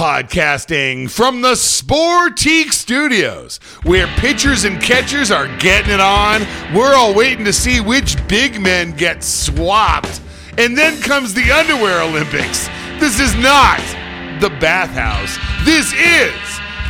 podcasting from the Sportique Studios, where pitchers and catchers are getting it on. We're all waiting to see which big men get swapped. And then comes the Underwear Olympics. This is not the bathhouse. This is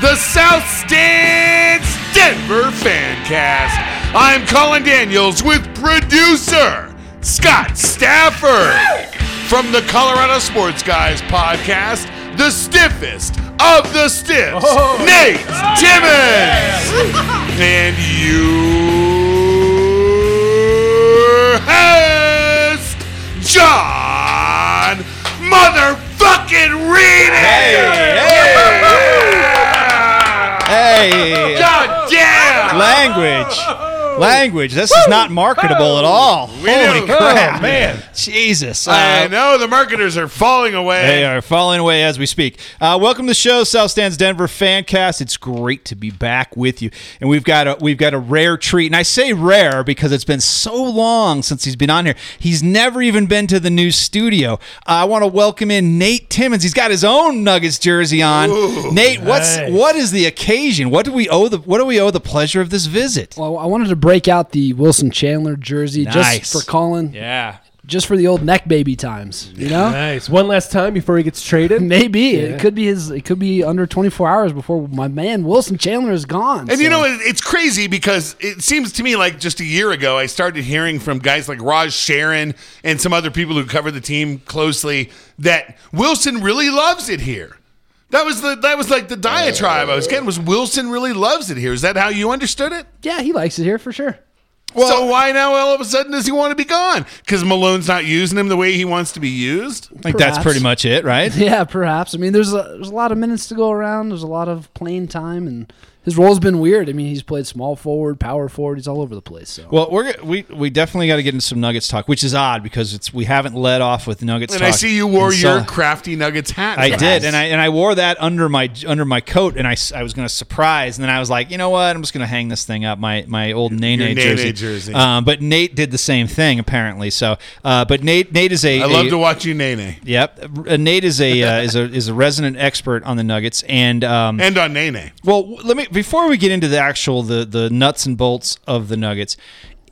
the South Stands Denver Fancast. I'm Colin Daniels with producer Scott Stafford from the Colorado Sports Guys podcast, the stiffest of the stiffs, oh. Nate Timmons, and your host, John Motherfucking Reed. Hey, God damn! language. Language. This is not marketable at all. Holy know. crap. Oh, man. Jesus. I Uh, know the marketers are falling away. They are falling away as we speak. Uh, welcome to the show, South Stands Denver Fancast. It's great to be back with you, and we've got a we've got a rare treat. And I say rare because it's been so long since he's been on here. He's never even been to the new studio. Uh, I want to welcome in Nate Timmons. He's got his own Nuggets jersey on. Nate, what's nice. what is the occasion? What do we owe the what do we owe the pleasure of this visit? Well, I wanted to break out the Wilson Chandler jersey Nice. just for Colin, Yeah. just for the old neck baby times. You know, Nice. One last time before he gets traded. maybe Yeah. it could be his. It could be under 24 hours before my man Wilson Chandler is gone. And you know, it's crazy because it seems to me like just a year ago, I started hearing from guys like Raj Sharon and some other people who cover the team closely that Wilson really loves it here. That was the that was like the diatribe I was getting was oh. Wilson really loves it here. Is that how you understood it? yeah, he likes it here for sure. Well, so why now all of a sudden does he want to be gone? Because Malone's not using him the way he wants to be used. I think that's Perhaps. pretty much it, right? Yeah, perhaps. I mean, there's a, there's a lot of minutes to go around. There's a lot of playing time, and his role's been weird. I mean, he's played small forward, power forward. He's all over the place. So Well, we're we we definitely got to get into some Nuggets talk, which is odd because it's we haven't led off with Nuggets And talk. I see you wore in so- your crafty Nuggets hat. I for did, and I and I wore that under my under my coat, and I, I was going to surprise, and then I was like, you know what, I'm just going to hang this thing up, my my old Nene Nene jersey. jersey. Um, but Nate did the same thing apparently. So, uh, but Nate Nate is a I love a- to watch you, Nene, Yep, uh, Nate is a uh, is a is a resident expert on the Nuggets, and um, and on Nene. well, let me before we get into the actual the the nuts and bolts of the Nuggets,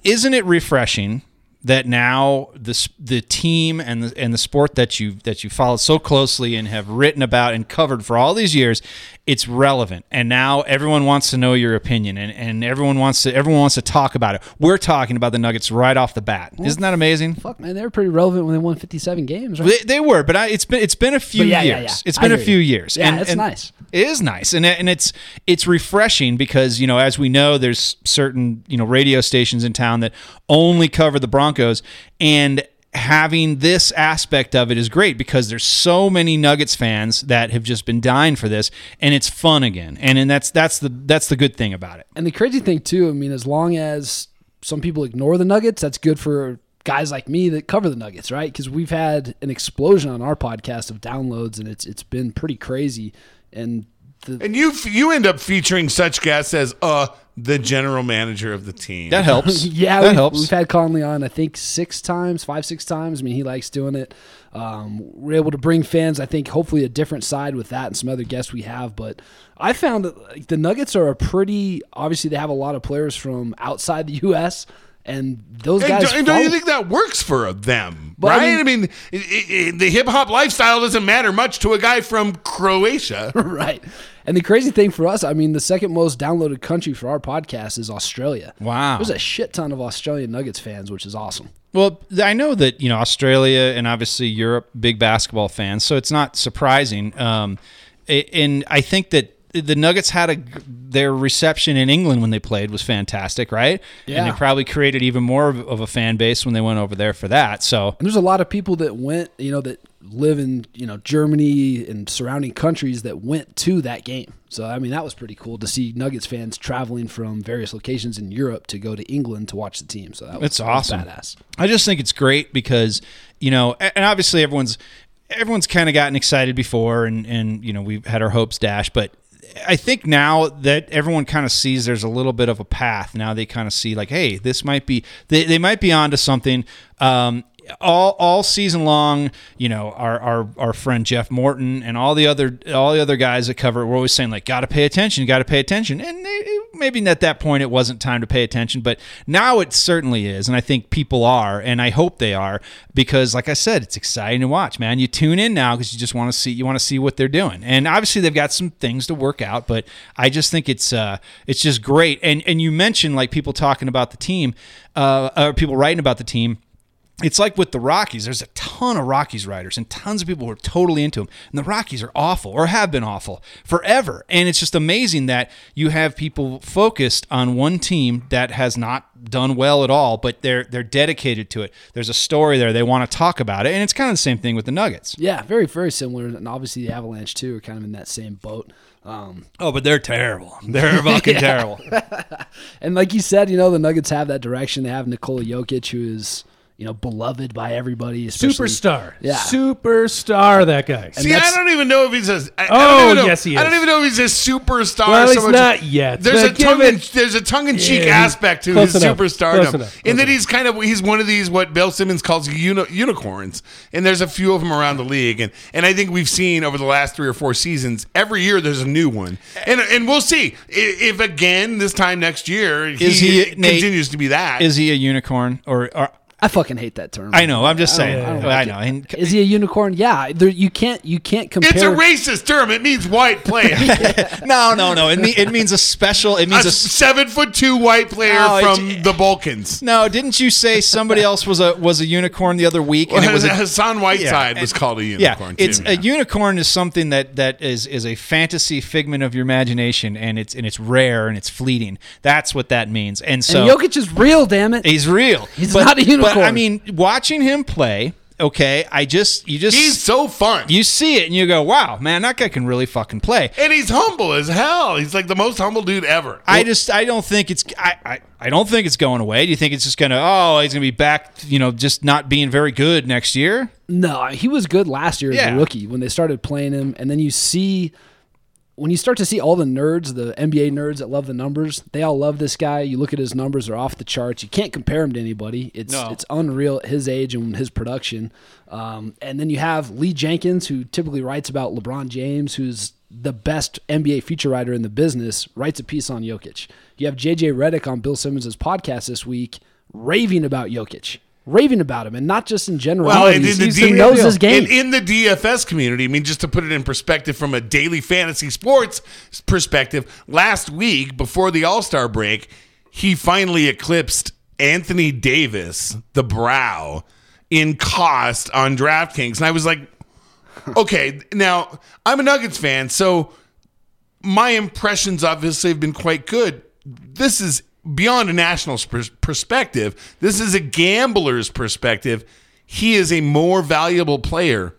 isn't it refreshing that now the the team and the and the sport that you that you followed so closely and have written about and covered for all these years, it's relevant, and now everyone wants to know your opinion, and, and everyone wants to everyone wants to talk about it. We're talking about the Nuggets right off the bat. Isn't that amazing? fuck, man, they were pretty relevant when they won 57 games. Right? They, they were, but I, it's been it's been a few yeah, years. yeah, yeah. It's been a few you. years. Yeah, it's nice. It is nice, and and it's it's refreshing because you know as we know, there's certain you know radio stations in town that only cover the Broncos, and having this aspect of it is great because there's so many Nuggets fans that have just been dying for this, and it's fun again, and and that's that's the that's the good thing about it. And the crazy thing too, I mean, as long as some people ignore the Nuggets, that's good for guys like me that cover the Nuggets, right? Because we've had an explosion on our podcast of downloads, and it's it's been pretty crazy. And the, And you you end up featuring such guests as uh the general manager of the team. That helps. yeah, that we've, helps. we've had Connelly on, I think six times, five six times. I mean, he likes doing it. Um, we're able to bring fans, I think, hopefully a different side with that and some other guests we have. But I found that like, the Nuggets are a pretty obviously they have a lot of players from outside the U.S. and those And, guys. don't, and don't you think that works for them? But right? I mean, i i i the hip hop lifestyle doesn't matter much to a guy from Croatia. right? And the crazy thing for us, I mean, the second most downloaded country for our podcast is Australia. Wow. There's a shit ton of Australian Nuggets fans, which is awesome. Well, I know that you know Australia and obviously Europe, big basketball fans, so it's not surprising. Um, and I think that the Nuggets had a their reception in England when they played was fantastic, right? Yeah, And they probably created even more of, of a fan base when they went over there for that. So And there's a lot of people that went, you know, that live in, you know, Germany and surrounding countries that went to that game. So, I mean, that was pretty cool to see Nuggets fans traveling from various locations in Europe to go to England to watch the team. So that was, It's that was awesome. badass. I just think it's great because you know, and obviously everyone's everyone's kind of gotten excited before, and and you know we've had our hopes dashed, but I think now that everyone kind of sees there's a little bit of a path. Now they kind of see like, hey, this might be they, they might be onto something. Um, all all season long, you know, our our our friend Jeff Morton and all the other all the other guys that cover it were always saying like, got to pay attention, got to pay attention, and they, maybe at that point it wasn't time to pay attention, but now it certainly is, and I think people are, and I hope they are because, like I said, it's exciting to watch, man. You tune in now because you just want to see you want to see what they're doing, and obviously they've got some things to work out, but I just think it's uh it's just great, and and you mentioned like people talking about the team, uh, or people writing about the team it's like with the Rockies. There's a ton of Rockies writers and tons of people who are totally into them. And the Rockies are awful or have been awful forever. And it's just amazing that you have people focused on one team that has not done well at all, but they're they're dedicated to it. There's a story there. They want to talk about it. And it's kind of the same thing with the Nuggets. Yeah, very very similar, and obviously the Avalanche too are kind of in that same boat. Um, Oh, but they're terrible. They're fucking terrible. and like you said, you know the Nuggets have that direction. They have Nikola Jokic, who is you know beloved by everybody. especially- Superstar. Yeah. Superstar, that guy. See, I that's- don't even know if he's a. I, I Oh, don't even know, yes, he I don't is. even know if he's a superstar. Well, so he's much- not yet, There's but a give tongue. In, it- there's a tongue in cheek Yeah, aspect to close his enough, superstardom, close and close then he's kind of he's one of these what Bill Simmons calls uni, unicorns, and there's a few of them around the league, and and I think we've seen over the last three or four seasons, every year there's a new one, and and we'll see if, if again this time next year Is he- Nate, continues to be that. Is he a unicorn or, or I fucking hate that term. I know, I'm just I don't- saying. I don't I, know. And Is he a unicorn? Yeah, there, you can't you can't compare. it's a racist term. It means white player. no, no, no. It, me, it means a special. It means a, seven foot two white player No, it's- from the Balkans. No, didn't you say somebody else was a was a unicorn the other week? And it was a, Hassan Whiteside Yeah, was called a unicorn. yeah. unicorn. It's too. a unicorn is something that that is is a fantasy figment of your imagination, and it's and it's rare and it's fleeting. That's what that means. And so and Jokic is real, damn it. he's real. He's But- not a unicorn. But I mean, watching him play, okay, I just you just He's so fun. you see it and you go, wow, man, that guy can really fucking play. and he's humble as hell. He's like the most humble dude ever. I just I don't think it's I, I, I don't think it's going away. Do you think it's just gonna oh he's gonna be back you know just not being very good next year? No, he was good last year as Yeah. a rookie when they started playing him, and then you see when you start to see all the nerds, the NBA nerds that love the numbers, they all love this guy. You look at his numbers; they're off the charts. You can't compare him to anybody. It's No. it's unreal at his age and his production. Um, and then you have Lee Jenkins, who typically writes about LeBron James, who's the best NBA feature writer in the business, writes a piece on Jokic. You have JJ Redick on Bill Simmons' podcast this week, raving about Jokic. Raving about him, and not just in general. Well, and in the, he D- knows his game. in, in the DFS community, I mean, just to put it in perspective from a daily fantasy sports perspective, last week before the All Star break, he finally eclipsed Anthony Davis, the brow, in cost on DraftKings. And I was like, okay, now I'm a Nuggets fan, so my impressions obviously have been quite good. This is beyond a national pers- perspective. This is a gambler's perspective. He is a more valuable player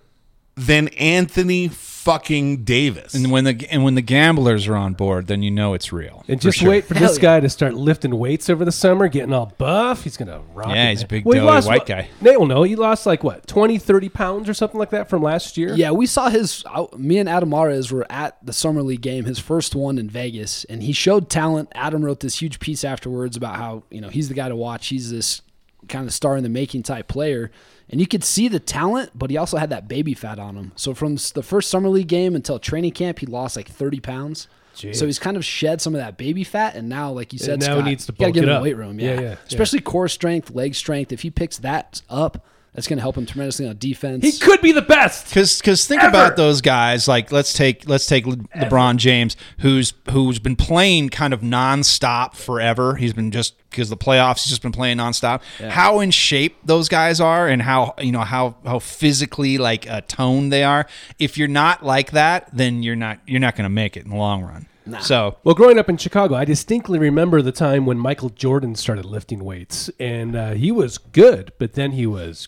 than Anthony fucking Davis. And when the and when the gamblers are on board, then you know it's real. And just sure. wait for Hell this yeah. guy to start lifting weights over the summer, getting all buff. He's going to rock Yeah, it, he's a man. big he doughy lost, white what- guy. Nate will know. He lost like, what, 20, 30 pounds or something like that from last year? Yeah, we saw his. uh, Me and Adam Mares were at the summer league game, his first one in Vegas, and he showed talent. Adam wrote this huge piece afterwards about how you know he's the guy to watch. He's this kind of star in the making type player, and you could see the talent, but he also had that baby fat on him. So from the first summer league game until training camp, he lost like thirty pounds. Jeez. So he's kind of shed some of that baby fat, and now, like you said, now he Scott, needs to you gotta bulk get him in the weight room. Yeah, Yeah, yeah, yeah. especially core strength, leg strength. If he picks that up, that's going to help him tremendously on defense. He could be the best. Because because think Ever. about those guys like let's take let's take Le- LeBron James who's who's been playing kind of nonstop forever. He's been just because the playoffs he's just been playing nonstop. How in shape those guys are and how you know how how physically like uh, toned they are. If you're not like that, then you're not you're not going to make it in the long run. So Well, growing up in Chicago, I distinctly remember the time when Michael Jordan started lifting weights, and uh, he was good, but then he was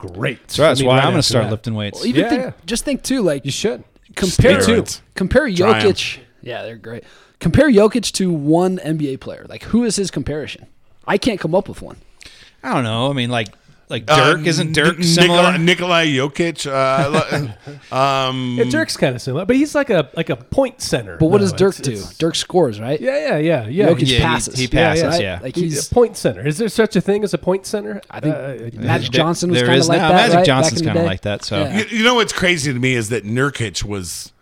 great. so that's I mean, why right I'm going to start that. lifting weights. Well, even Yeah, think, yeah. just think too, like You should. compare Steroids. compare Jokic. Yeah, they're great. Compare Jokic to one NBA player. Like, who is his comparison? I can't come up with one. I don't know. I mean, like like Dirk? Isn't Dirk N- similar? Nikolai, Nikolai Jokic. Uh, um, Yeah, Dirk's kind of similar, but he's like a like a point center. But what No, does Dirk it's- do? it's- Dirk scores, right? Yeah, yeah, yeah, yeah. Jokic Yeah, he- passes. he passes, yeah. Like He's he's. a point center. Is there such a thing as a point center? I think Uh, Magic Johnson was kind of like now. that. Magic right? Johnson's kind of like that. So Yeah. you, you know what's crazy to me is that Nurkic was.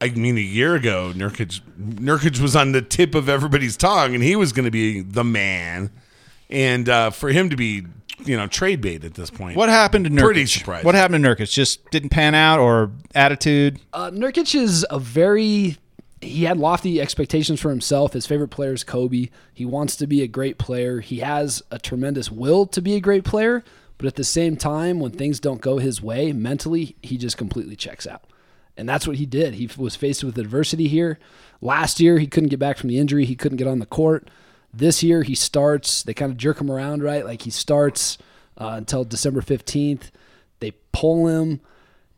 I mean, a year ago, Nurkic Nurkic was on the tip of everybody's tongue, and he was going to be the man. And uh, for him to be, you know, trade bait at this point, what happened to Nurkic? Pretty surprising. What happened to Nurkic? Just didn't pan out, or attitude? Uh, Nurkic is a very. He had lofty expectations for himself. His favorite player is Kobe. He wants to be a great player. He has a tremendous will to be a great player, but at the same time, when things don't go his way mentally, he just completely checks out. And that's what he did. He was faced with adversity here. Last year, he couldn't get back from the injury. He couldn't get on the court. This year, he starts. They kind of jerk him around, right? Like he starts uh, until December 15th. They pull him.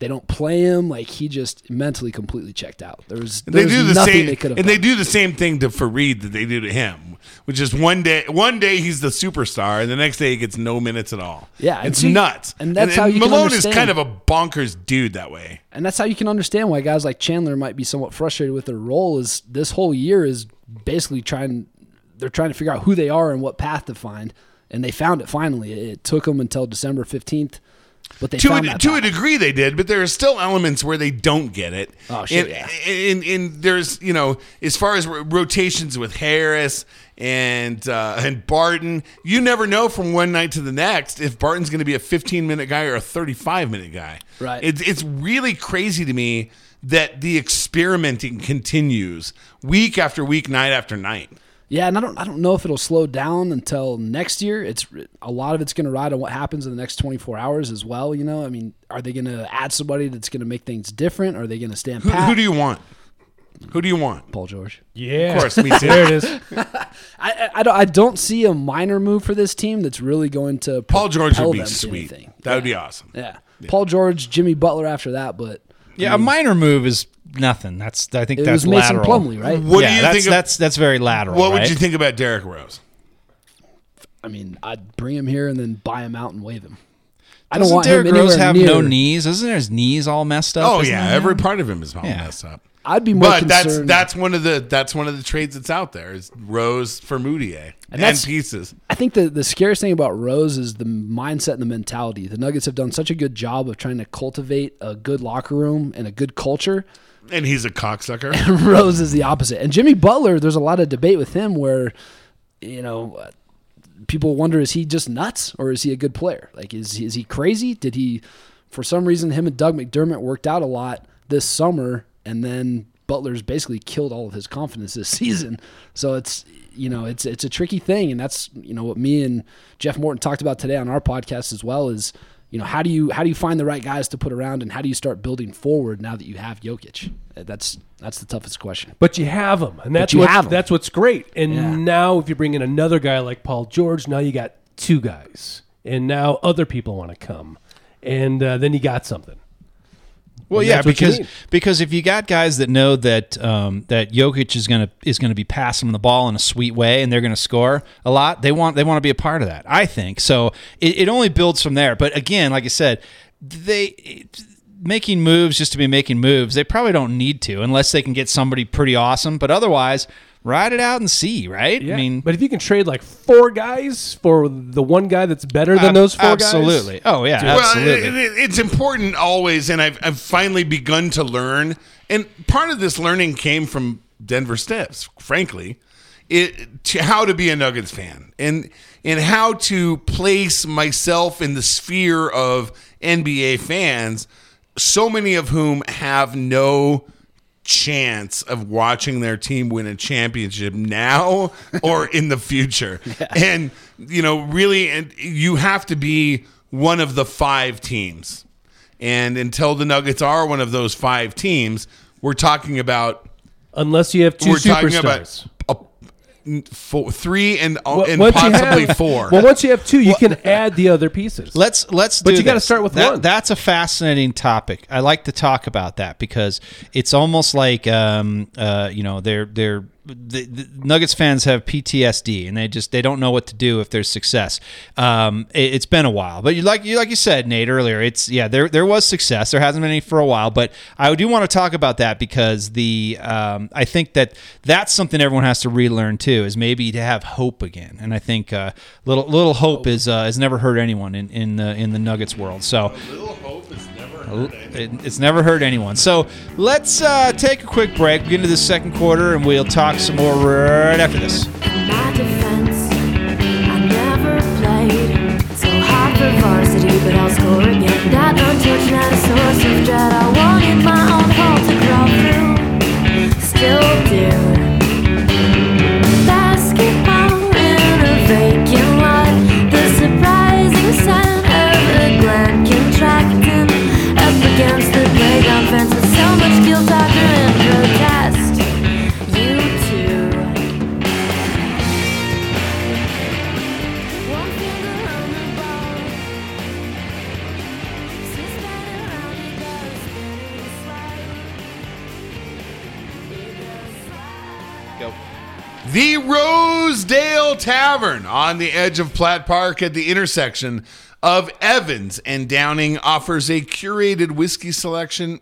They don't play him. Like he just mentally completely checked out. There was, there they was do the nothing same, they could have and done. they do the same thing to Faried that they do to him, which is one day, one day he's the superstar, and the next day he gets no minutes at all. Yeah, it's see- nuts. and that's how you can Malone is kind of a bonkers dude that way. And that's how you can understand why guys like Chandler might be somewhat frustrated with their role. Is this whole year is basically trying they're trying to figure out who they are and what path to find, and they found it finally. It took them until December fifteenth, but they to found a, that to a degree they did, but there are still elements where they don't get it. Oh, shit! and, yeah. and, and there's you know as far as rotations with Harris and uh, and Barton, you never know from one night to the next if Barton's going to be a 15 minute guy or a 35 minute guy. Right. It's it's really crazy to me that the experimenting continues week after week, night after night. Yeah, and I don't I don't know if it'll slow down until next year. It's a lot of it's going to ride on what happens in the next 24 hours as well. You know, I mean, are they going to add somebody that's going to make things different? Are they going to stand Who, pat? who do you want? Who do you want? Paul George? yeah, Of course, me too. there it is. I, I, I don't, I don't see a minor move for this team that's really going to Paul George would be sweet. anything. That would be awesome. Yeah. Paul George, Jimmy Butler after that, but Yeah, a minor move is nothing. That's I think it that's was Mason lateral. Plumlee, right? What yeah, do you that's, think? Of, that's that's very lateral. what would you think about Derrick Rose? I mean, I'd bring him here and then buy him out and wave him. I Doesn't don't want Derrick him Rose anywhere have near. no knees? Isn't his knees all messed up? Oh Isn't yeah, every him? part of him is all Yeah. messed up. I'd be more But that's concerned. that's one of the that's one of the trades that's out there is Rose for Mudiay and, that's- pieces. I think the, the scariest thing about Rose is the mindset and the mentality. The Nuggets have done such a good job of trying to cultivate a good locker room and a good culture. And he's a cocksucker. Rose is the opposite. And Jimmy Butler, there's a lot of debate with him where, you know, people wonder is he just nuts or is he a good player? Like, is, is he crazy? Did he, for some reason, him and Doug McDermott worked out a lot this summer and then Butler's basically killed all of his confidence this season. So it's, you know, it's it's a tricky thing, and that's you know what me and Jeff Morton talked about today on our podcast as well. Is you know how do you how do you find the right guys to put around, and how do you start building forward now that you have Jokic? Uh, That's that's the toughest question. But you have them, and that's you what that's what's great. And Yeah. now, if you bring in another guy like Paul George, now you got two guys, and now other people want to come, and uh, then you got something. Well, And yeah, that's what you because because if you got guys that know that um, that Jokic is gonna is gonna be passing them the ball in a sweet way and they're gonna score a lot, they want they want to be a part of that. I think so. It, it only builds from there. But again, like I said, they making moves just to be making moves. They probably don't need to unless they can get somebody pretty awesome. But otherwise, ride it out and see. Right? I mean, but if you can trade like four guys for the one guy that's better than ab- those four guys, absolutely. Oh yeah, Well, absolutely. it- it- it's important always, and I've, I've finally begun to learn. And part of this learning came from Denver Stiffs, frankly, it, to how to be a Nuggets fan and and how to place myself in the sphere of NBA fans, so many of whom have no chance of watching their team win a championship now or in the future. And you know, really and you have to be one of the five teams. And until the Nuggets are one of those five teams, we're talking about unless you have 2 we're talking superstars. About a, four, three and Well, and possibly have- four. Well, once you have two, you can add the other pieces. Let's let's. But do you gotta start with That- one. That's a fascinating topic. I like to talk about that because it's almost like um uh you know they're they're the, the Nuggets fans have PTSD and they just they don't know what to do if there's success. Um, it, has been a while, but you like you like you said, Nate earlier. It's yeah, there there was success. There hasn't been any for a while, but I do want to talk about that because the um, I think that that's something everyone has to relearn too. Is maybe to have hope again, and I think uh, little little hope is uh, has never hurt anyone in in the in the Nuggets world. So. It's never hurt anyone. So let's uh, take a quick break, get into the second quarter, and we'll talk some more right after this. defense, The Rosedale Tavern on the edge of Platt Park at the intersection of Evans and Downing offers a curated whiskey selection,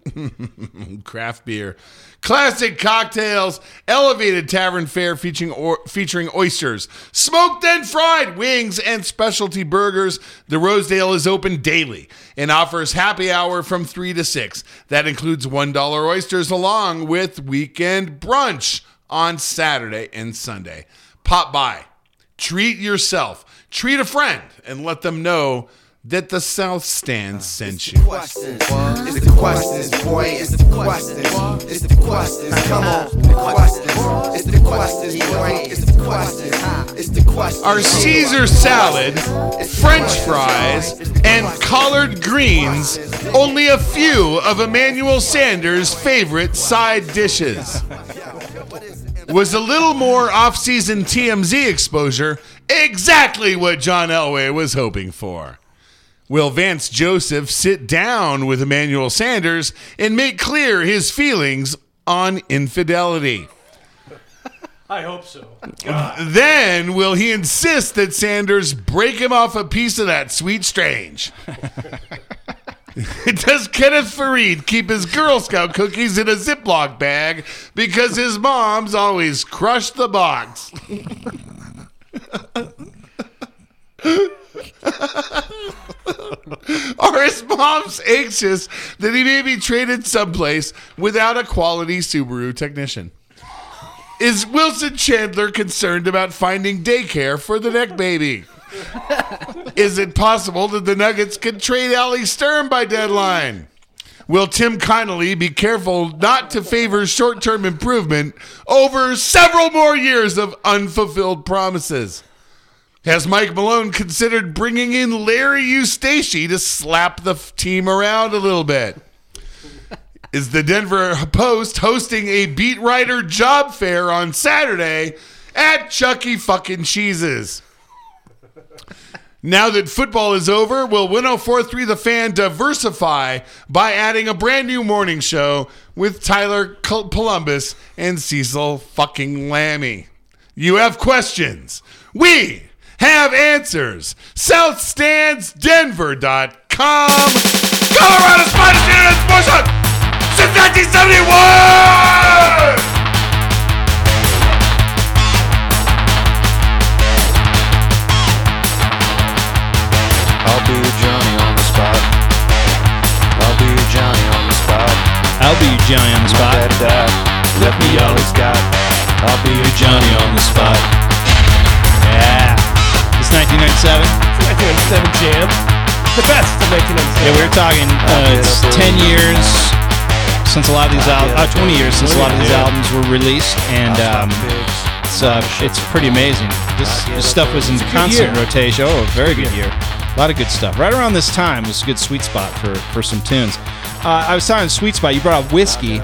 craft beer, classic cocktails, elevated tavern fare featuring or, featuring oysters, smoked and fried wings, and specialty burgers. The Rosedale is open daily and offers happy hour from 3 to 6. That includes $1 oysters along with weekend brunch on Saturday and Sunday. Pop by, treat yourself, treat a friend, and let them know that the South Stand sent you. It's the questions, boy. It's the questions. It's the questions. Come on, the questions. It's the questions, boy. It's the questions. It's the questions. Our Caesar salad, French fries, and collard greens, only a few of Emmanuel Sanders' favorite side dishes. Was a little more off-season TMZ exposure exactly what John Elway was hoping for? Will Vance Joseph sit down with Emmanuel Sanders and make clear his feelings on infidelity? I hope so. Then will he insist that Sanders break him off a piece of that sweet strange? Does Kenneth Faried keep his Girl Scout cookies in a Ziploc bag because his mom's always crushed the box? Are his moms anxious that he may be traded someplace without a quality Subaru technician? Is Wilson Chandler concerned about finding daycare for the neck baby? Is it possible that the Nuggets could trade Ali Stern by deadline? Will Tim Connelly be careful not to favor short term improvement over several more years of unfulfilled promises? Has Mike Malone considered bringing in Larry Eustachy to slap the f- team around a little bit? Is the Denver Post hosting a beat writer job fair on Saturday at Chucky fucking Cheese's? Now that football is over, will 1043 The Fan diversify by adding a brand new morning show with Tyler Polumbus and Cecil fucking Lammey? You have questions. We have answers. SouthStandsDenver.com. Colorado Spiders Internet Sports since 1971! I'll be your Johnny on the spot. dad died, left me all he's got. I'll be your Johnny on the spot. Yeah. It's 1997. It's 1997 Jam. The best of 1997. Yeah, we were talking. Uh, it's 10 years since a lot of these albums. Uh, 20 years since a lot of these albums were released, and um, it's uh, it's pretty amazing. This, this stuff was in constant rotation. Oh, a very good year. A lot of good stuff. Right around this time was a good sweet spot for for some tunes. Uh, I was talking sweet spot. You brought up whiskey.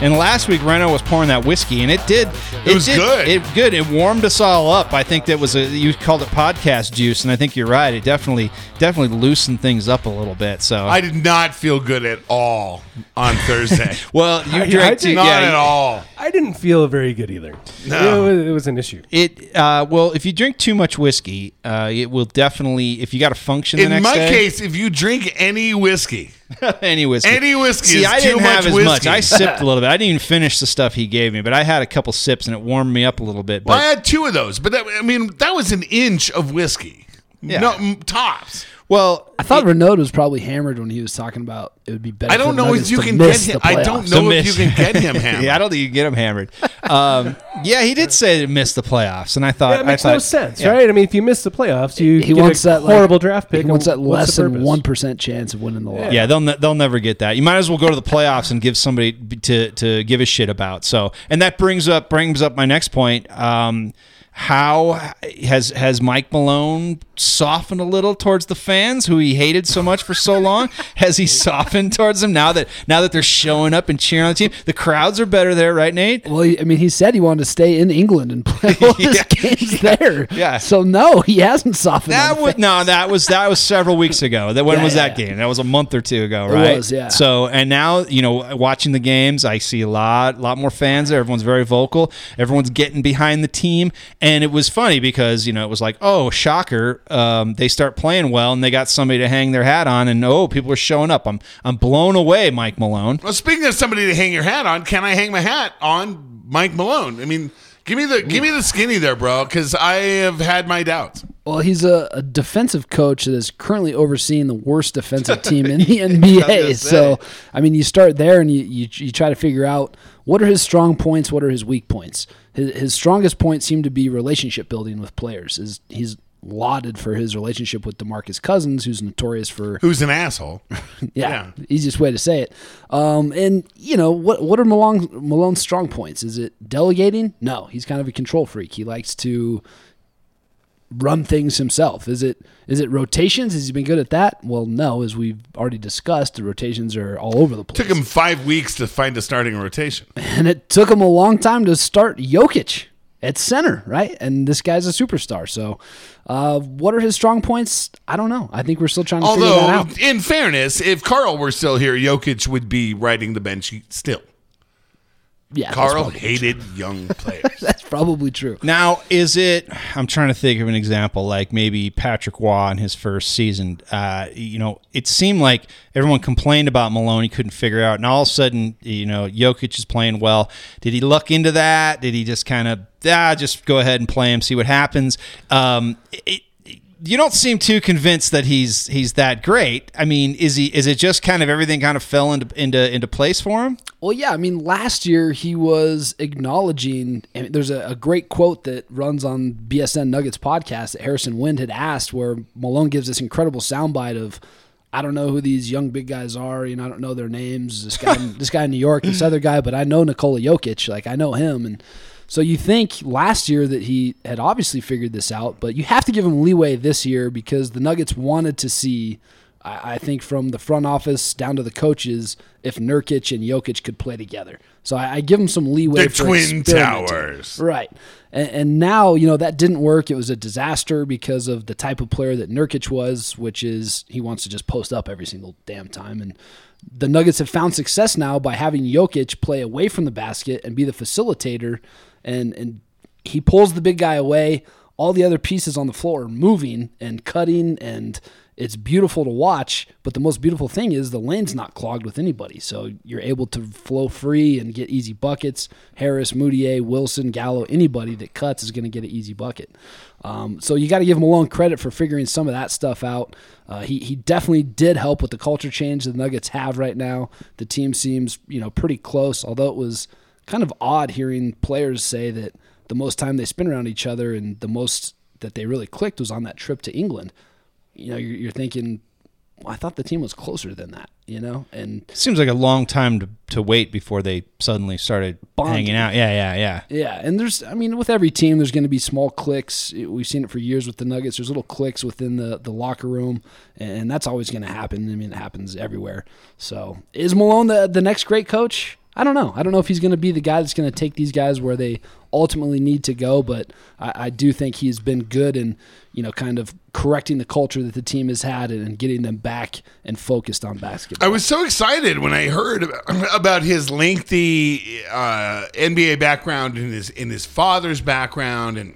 And last week, Reno was pouring that whiskey, and it did. It, was did- good. It good. It warmed us all up. I think that was a you called it podcast juice, and I think you're right. It definitely definitely loosened things up a little bit. So I did not feel good at all. on Thursday. Well, you I drank did too. Not yeah, at you- all. I didn't feel very good either. No. It, was, it was an issue. It uh, well, if you drink too much whiskey, uh, it will definitely. If you got to function the In next my day, case, if you drink any whiskey, any whiskey, any whiskey See, I didn't have as whiskey. much. I sipped a little bit. I didn't even finish the stuff he gave me, but I had a couple sips and it warmed me up a little bit. well, I had two of those, but that, I mean, that was an inch of whiskey. Yeah. No, tops. Well, I thought Renaud was probably hammered when he was talking about it would be better. I don't know if you can get him. I don't know if you can get him hammered. yeah, I don't think you can get him hammered. Um, yeah, he did say to miss the playoffs, and I thought Yeah, it makes I thought, no sense, yeah. right? I mean, if you miss the playoffs, you He get wants a that like, horrible draft pick. He wants that less than one percent chance of winning the lottery. Yeah, they'll ne- they'll never get that. You might as well go to the playoffs and give somebody to to give a shit about. So, and that brings up brings up my next point. Um, how has has Mike Malone softened a little towards the fans who he hated so much for so long? has he softened towards them now that now that they're showing up and cheering on the team? The crowds are better there, right, Nate? Well, I mean, he said he wanted to stay in England and play all his Yeah, games there. yeah. So no, he hasn't softened. That was fans. no, that was that was several weeks ago. That when Yeah, was yeah, that yeah. game? That was a month or two ago, right? was, yeah. So and now you know, watching the games, I see a lot, lot more fans there. Everyone's very vocal. Everyone's getting behind the team, and it was funny because you know it was like, oh, shocker, um, they start playing well, and they got somebody to hang their hat on, and oh, people are showing up. I'm I'm blown away, Mike Malone. Well, speaking of somebody to hang your hat on, can I hang my hat on Mike Malone? I mean, give me the give me the skinny there, bro, because I have had my doubts. Well, he's a, a defensive coach that is currently overseeing the worst defensive team in the NBA. So, I mean, you start there and you, you, you try to figure out what are his strong points, what are his weak points. His, his strongest points seem to be relationship building with players. Is he's lauded for his relationship with DeMarcus Cousins, who's notorious for Who's an asshole? yeah, easiest way to say it. Um, and you know what? What are Malone, Malone's strong points? Is it delegating? No, he's kind of a control freak. He likes to run things himself. Is it is it rotations? Has he been good at that? Well, no, as we've already discussed, the rotations are all over the place. Took him five weeks to find a starting rotation. and it took him a long time to start Jokic at center, right? And this guy's a superstar. So, uh, what are his strong points? I don't know. I think we're still trying to figure that out. in fairness, if Karl were still here, Jokic would be riding the bench still. Yeah, Karl probably- hated young players. That's probably true. Now, is it? I'm trying to think of an example, like maybe Patrick Waugh in his first season. Uh, you know, it seemed like everyone complained about Malone; he couldn't figure out, and all of a sudden, you know, Jokic is playing well. Did he look into that? Did he just kind of ah, just go ahead and play him, see what happens? Um, it, you don't seem too convinced that he's he's that great. I mean, is he? Is it just kind of everything kind of fell into into into place for him? Well, yeah. I mean, last year he was acknowledging. And there's a, a great quote that runs on BSN Nuggets podcast that Harrison Wind had asked, where Malone gives this incredible soundbite of, "I don't know who these young big guys are. You know, I don't know their names. This guy, this guy in New York, this other guy, but I know Nikola Jokic. Like I know him." And so you think last year that he had obviously figured this out, but you have to give him leeway this year because the Nuggets wanted to see. I I think from the front office down to the coaches, if Nurkic and Jokic could play together. So I, I give them some leeway. The Twin. Towers. right? And, and now you know that didn't work. It was a disaster because of the type of player that Nurkic was, which is he wants to just post up every single damn time. And the Nuggets have found success now by having Jokic play away from the basket and be the facilitator, and and he pulls the big guy away. All the other pieces on the floor are moving and cutting, and it's beautiful to watch. But the most beautiful thing is the lane's not clogged with anybody, so you're able to flow free and get easy buckets. Harris, Mudiay, Wilson, Gallo, anybody that cuts is going to get an easy bucket. Um, so you got to give Malone credit for figuring some of that stuff out. Uh, he he definitely did help with the culture change the Nuggets have right now. The team seems you know pretty close, although it was kind of odd hearing players say that the most time they spent around each other and the most that they really clicked was on that trip to England. You know, you're, you're thinking, well, I thought the team was closer than that. You know, and Seems like a long time to, to wait before they suddenly started Bonding. hanging out. Yeah, yeah, yeah. Yeah, and there's, I mean, with every team, there's going to be small cliques. We've seen it for years with the Nuggets. There's little cliques within the, the locker room, and that's always going to happen. I mean, it happens everywhere. So, is Malone the, the next great coach? I don't know. I don't know if he's going to be the guy that's going to take these guys where they ultimately need to go, but I, I do think he's been good in, you know, kind of correcting the culture that the team has had and, and getting them back and focused on basketball. I was so excited when I heard about, his lengthy uh, NBA background and his in his father's background and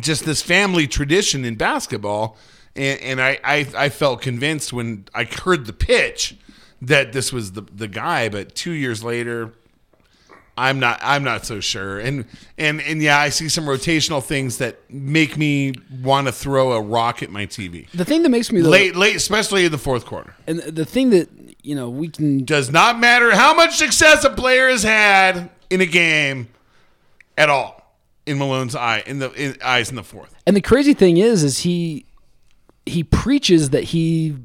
just this family tradition in basketball. And, and I, I, I felt convinced when I heard the pitch that this was the, the guy. But two years later, I'm not I'm not so sure. And and and yeah, I see some rotational things that make me want to throw a rock at my TV. the thing that makes me Late late especially in the fourth quarter. and the thing that you know we can Does not matter how much success a player has had in a game at all in Malone's eye in the in, eyes in the fourth. And the crazy thing is, is he he preaches that he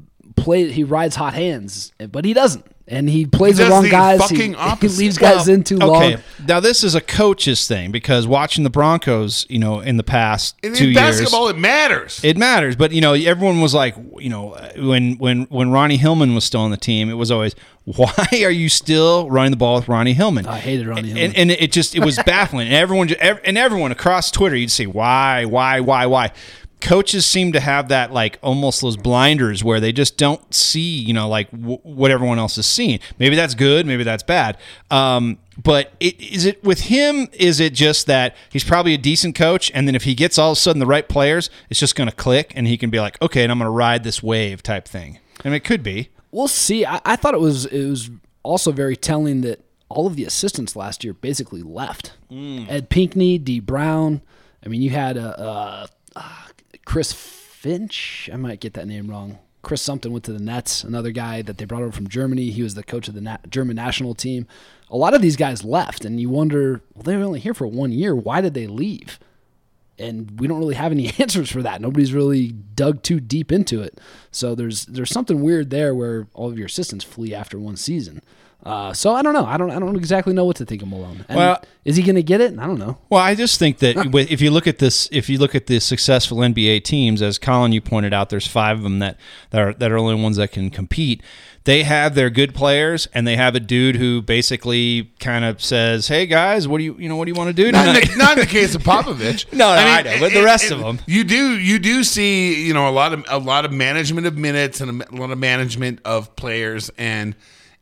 play he rides hot hands, but he doesn't, and he plays He the wrong the guys. fucking he, he leaves guys in too okay, long. now this is a coach's thing because watching the Broncos, you know, in the past In, two in years, basketball, it matters. It matters, but you know, everyone was like, you know, when when when Ronnie Hillman was still on the team, it was always, why are you still running the ball with Ronnie Hillman? I hated Ronnie and, Hillman. and it just it was baffling. And everyone ju- and everyone across Twitter, you'd say, why, why, why, why? Coaches seem to have that like almost those blinders where they just don't see, you know, like w- what everyone else is seeing. Maybe that's good, maybe that's bad. Um, but it, is it with him? Is it just that he's probably a decent coach, and then if he gets all of a sudden the right players, it's just going to click, and he can be like, okay, and I'm going to ride this wave type thing. I mean, it could be. We'll see. I, I thought it was it was also very telling that all of the assistants last year basically left. Ed Pinckney, D Brown. I mean, you had a, uh uh Chris Finch. I might get that name wrong. Chris something went to the Nets. Another guy that they brought over from Germany. He was the coach of the German national team. A lot of these guys left, and you wonder, well, they were only here for one year. Why did they leave? and we don't really have any answers for that. Nobody's really dug too deep into it. So there's there's something weird there where all of your assistants flee after one season. Uh, so I don't know. I don't I don't exactly know what to think of Malone. And Well- is he going to get it? I don't know. Well, I just think that if you look at this, if you look at the successful NBA teams, as Colin you pointed out, there's five of them that that are that are only ones that can compete. They have their good players, and they have a dude who basically kind of says, "Hey guys, what do you you know what do you want to do Not in, the, not in the case of Popovich. No, no, I know, but the rest of them. you do you do see you know a lot of a lot of management of minutes and a lot of management of players and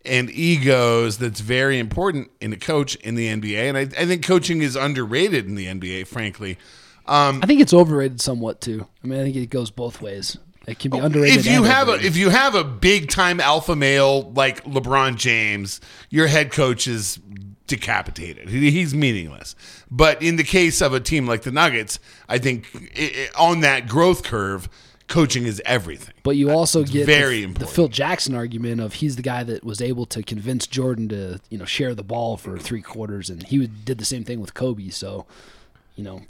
and egos that's very important in a coach in the NBA. And I, I think coaching is underrated in the NBA, frankly. Um, I think it's overrated somewhat too. I mean, I think it goes both ways. It can be oh, underrated. If you have a if you have a big time alpha male like LeBron James, your head coach is decapitated. He- He's meaningless. But in the case of a team like the Nuggets, I think on that growth curve, coaching is everything. But you also get very the, the. Phil Jackson argument of he's the guy that was able to convince Jordan to you know share the ball for three quarters, and he did the same thing with Kobe. So, you know,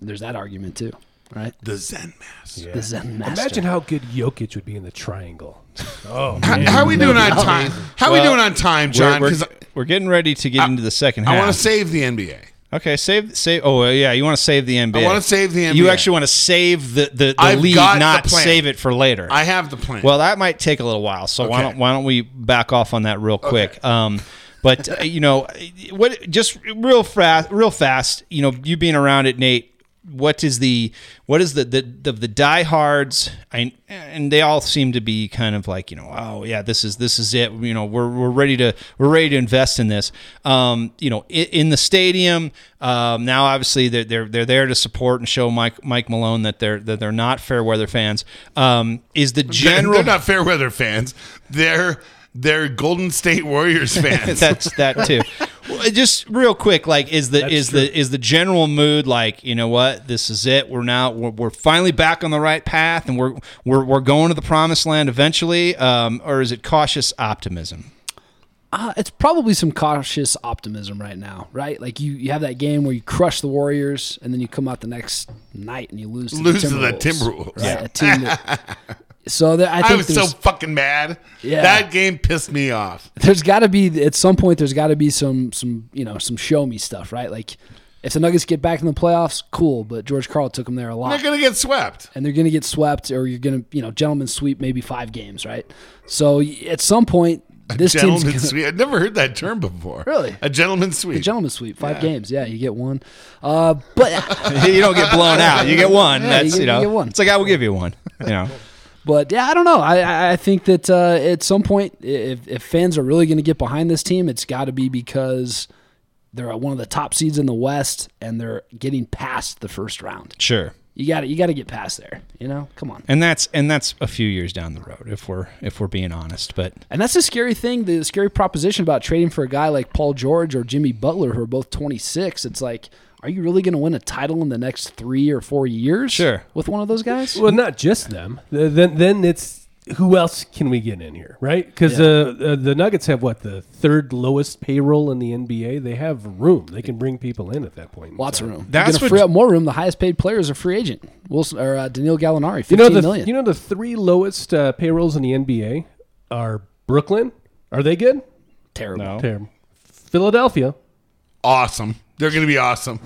there's that argument too, right? The Zen master. The Zen master. Imagine how good Jokic would be in the triangle. Oh, How, man. how are we doing on time? How are we doing on time, We're, John? we're, Because we're getting ready to get into the second half. I want to save the NBA. Okay, save save. Oh yeah, you want to save the NBA. I wanna save the NBA. You actually want to save the the, the I've lead, got the not plan. save it for later. I have the plan. Well, that might take a little while. So why don't why don't we back off on that real quick? Um, but uh, you know, what? Just real fast, real fast. You know, you being around it, Nate. What is the what is the the the, the diehards? I, and they all seem to be kind of like you know, oh yeah, this is this is it. You know, we're we're ready to we're ready to invest in this. Um, you know, in, in the stadium um, now, obviously they're, they're they're there to support and show Mike Mike Malone that they're that they're not fair weather fans. Um, is the general they're not fair weather fans. They're they're Golden State Warriors fans. that's that too. Well, Just real quick, like is the is the is the general mood like you know what this is it? We're now we're, we're finally back on the right path and we're we're we're going to the promised land eventually, um, or is it cautious optimism? Uh, it's probably some cautious optimism right now, right? Like you, you have that game where you crush the Warriors, and then you come out the next night and you lose to Lose the to the Timberwolves, Timberwolves. right? A team that, so there, I I was so fucking mad. Yeah. That game pissed me off. there's got to be at some point there's got to be some some you know some show me stuff, right? Like if the Nuggets get back in the playoffs, cool. But George Karl took them there a lot. They're gonna get swept. and they're going to get swept or you're going to, you know, gentlemen sweep maybe five games, right? So at some point, This team's Gentleman gonna, sweep. I'd never heard that term before. Really? A gentleman's sweep. a gentleman's sweep. Five games. Yeah, you get one. Uh, but you don't get blown out. You get one. Yeah, That's you get- you know. you get one. It's like I will give you one. You know. But yeah, I don't know. I I- think that uh, at some point, if, if fans are really going to get behind this team, it's got to be because they're one of the top seeds in the West and they're getting past the first round. Sure. You got to you got to get past there. You know, come on. And that's and that's a few years down the road if we're if we're being honest. But And that's the scary thing, the scary proposition about trading for a guy like Paul George or Jimmy Butler, who are both 26. It's like, are you really going to win a title in the next three or four years? Sure. With one of those guys? Well, not just them. Then then it's who else can we get in here, right? Because Yeah. uh, uh, the Nuggets have what the third lowest payroll in the NBA. They have room. They can bring people in at that point. Lots time. of room. That's That's going what- to free up more room. The highest paid player is a free agent. Wilson or uh, Danilo Gallinari, You fifteen know million. the you know the three lowest uh, payrolls in the NBA are Brooklyn. Are they good? Terrible. no. Terrible. Philadelphia. awesome. They're going to be awesome.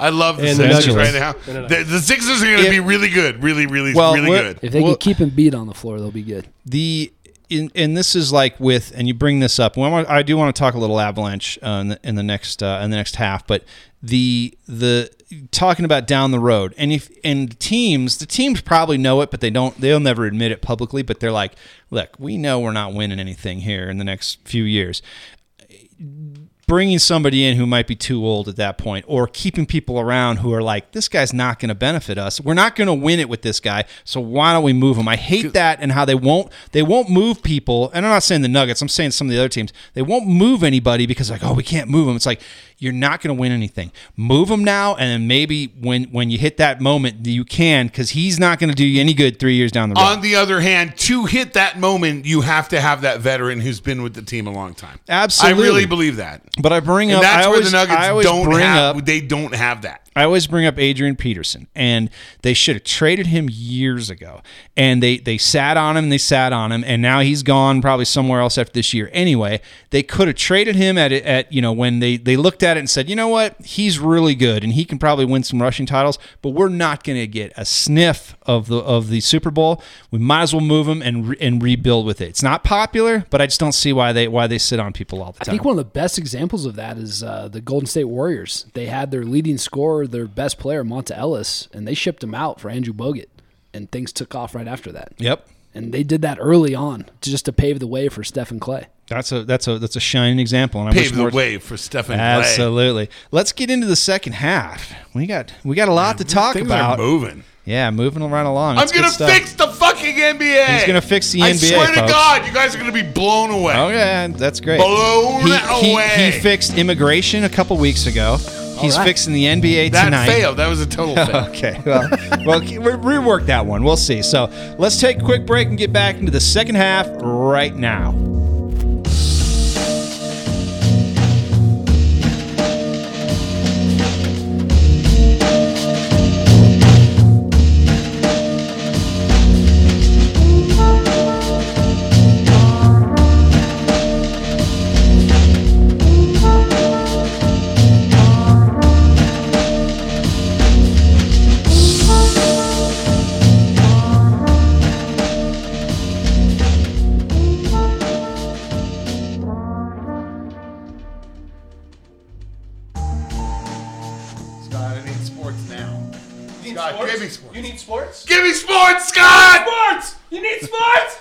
I love the And the Sixers right Nuggets. now. The, the Sixers are going to If- be really good. Really, really, Well, really what- good. If they Well- can keep him beat on the floor, they'll be good. the in, and this is like with and you bring this up. Well, I want- I do want to talk a little Avalanche uh, in, the, in the next uh, in the next half, but the the talking about down the road and if and teams the teams probably know it, but they don't they'll never admit it publicly. But they're like, look, we know we're not winning anything here in the next few years bringing somebody in who might be too old at that point or keeping people around who are like this guy's not going to benefit us. We're not going to win it with this guy so why don't we move him? I hate that and how they won't they won't move people and i'm not saying the nuggets i'm saying some of the other teams they won't move anybody because like oh we can't move him it's like you're not going to win anything move him now and then maybe when when you hit that moment you can because he's not going to do you any good three years down the road On the other hand, to hit that moment, you have to have that veteran who's been with the team a long time. Absolutely. I really believe that. but i bring And up that's I where always, the Nuggets don't bring have. up They don't have that. I always bring up Adrian Peterson, and they should have traded him years ago. And they they sat on him, they sat on him, and now he's gone probably somewhere else after this year. Anyway, they could have traded him at at you know when they they looked at it and said, you know what, he's really good, and he can probably win some rushing titles, but we're not going to get a sniff of the of the Super Bowl. We might as well move him and re- and rebuild with it. It's not popular, but I just don't see why they why they sit on people all the time. I think one of the best examples of that is uh, the Golden State Warriors. They had their leading scorer, their best player, Monta Ellis, and they shipped him out for Andrew Bogut, and things took off right after that. yep. And they did that early on just to pave the way for Steph and Klay. That's a that's a that's a shining example, and I Pave the way for Steph and Klay. Absolutely. Let's get into the second half. We got we got a lot to talk Things about. are moving. Yeah, moving right along. I'm gonna stuff. fix the fucking NBA. He's gonna fix the I NBA, swear to folks. God, you guys are gonna be blown away. Oh yeah, that's great. Blown he, he- away. He, fixed immigration a couple weeks ago. He's right. fixing the NBA that tonight. failed. That was a total fail. Okay, well, well, we rework that one. We'll see. So let's take a quick break and get back into the second half right now. Sports. Scott! Sports. You need sports.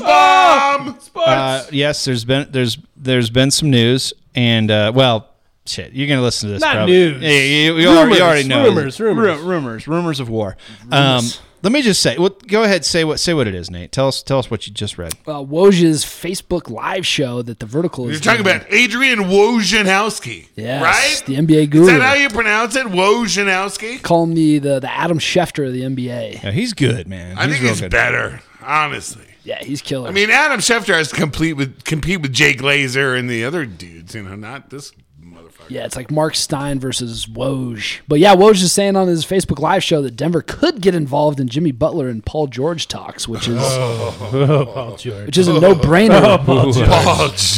Uh, yes, there's been there's there's been some news, and uh, well, shit, you're gonna listen to this. Not probably. news. Yeah, you, you already, you Rumors, already know. rumors, rumors. Ru- rumors, rumors of war. Um, Let me just say. Well, go ahead. Say what. Say what it is, Nate. Tell us. Tell us what you just read. uh, Woj's Facebook live show that the Vertical is You're talking doing. about Adrian Wojnarowski, Yes, right? the NBA Is that how you pronounce it, Wojnarowski? Call him the, the the Adam Schefter of the NBA. Yeah, he's good, man. I think real he's good. better, honestly. Yeah, he's killer. I mean, Adam Schefter has to compete with compete with Jay Glazer and the other dudes. You know, not this motherfucker. yeah, it's like Marc Stein versus Woj. But yeah, Woj is saying on his Facebook live show that Denver could get involved in Jimmy Butler and Paul George talks, which is Oh, Paul George. which is a no brainer. Paul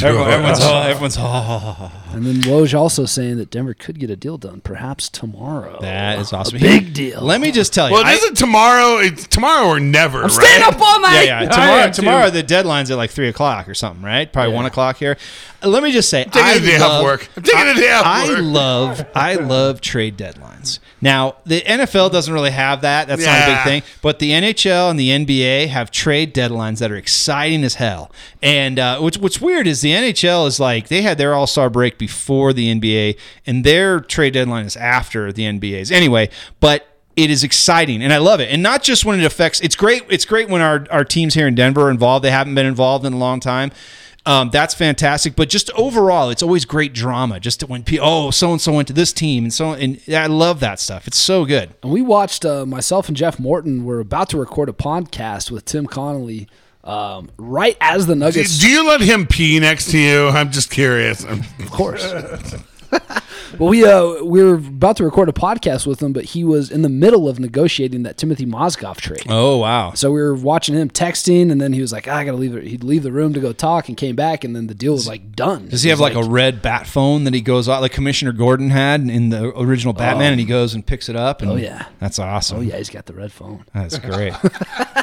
Everyone, everyone's all, everyone's all. and then Woj also saying that Denver could get a deal done, perhaps tomorrow. That is awesome. big deal. Let me just tell you. Well, I- is it tomorrow? It's tomorrow or never. I'm staying up all night. yeah, yeah. Tomorrow, tomorrow the deadline's at like three o'clock or something, right? Probably one o'clock here. Let me just say, taking I a day off work. I'm taking a day off I work. love, I love trade deadlines. Now, the NFL doesn't really have that. That's not a big thing. But the NHL and the NBA have trade deadlines that are exciting as hell. And uh, which, what's weird is the NHL is like they had their All Star break before the NBA, and their trade deadline is after the NBA's. Anyway, but it is exciting and I love it. And not just when it affects it's great it's great when our, our teams here in Denver are involved. They haven't been involved in a long time. Um, that's fantastic. But just overall, it's always great drama. Just when people, oh, so and so went to this team, and so and I love that stuff. It's so good. And we watched uh, myself and Jeff Morton were about to record a podcast with Tim Connelly um, right as the Do, Nuggets. do you let him pee next to you? I'm just curious. Of course. well, we uh, we were about to record a podcast with him, but he was in the middle of negotiating that Timofey Mozgov trade. Oh wow. So we were watching him texting, and then he was like, "Ah, "I gotta leave." it." He'd leave the room to go talk, and came back, and then the deal was like done. Does he have like, a red bat phone that he goes out like Commissioner Gordon had in the original Batman, and he goes and picks it up? And Oh, yeah. that's awesome. Oh yeah, he's got the red phone. that's great.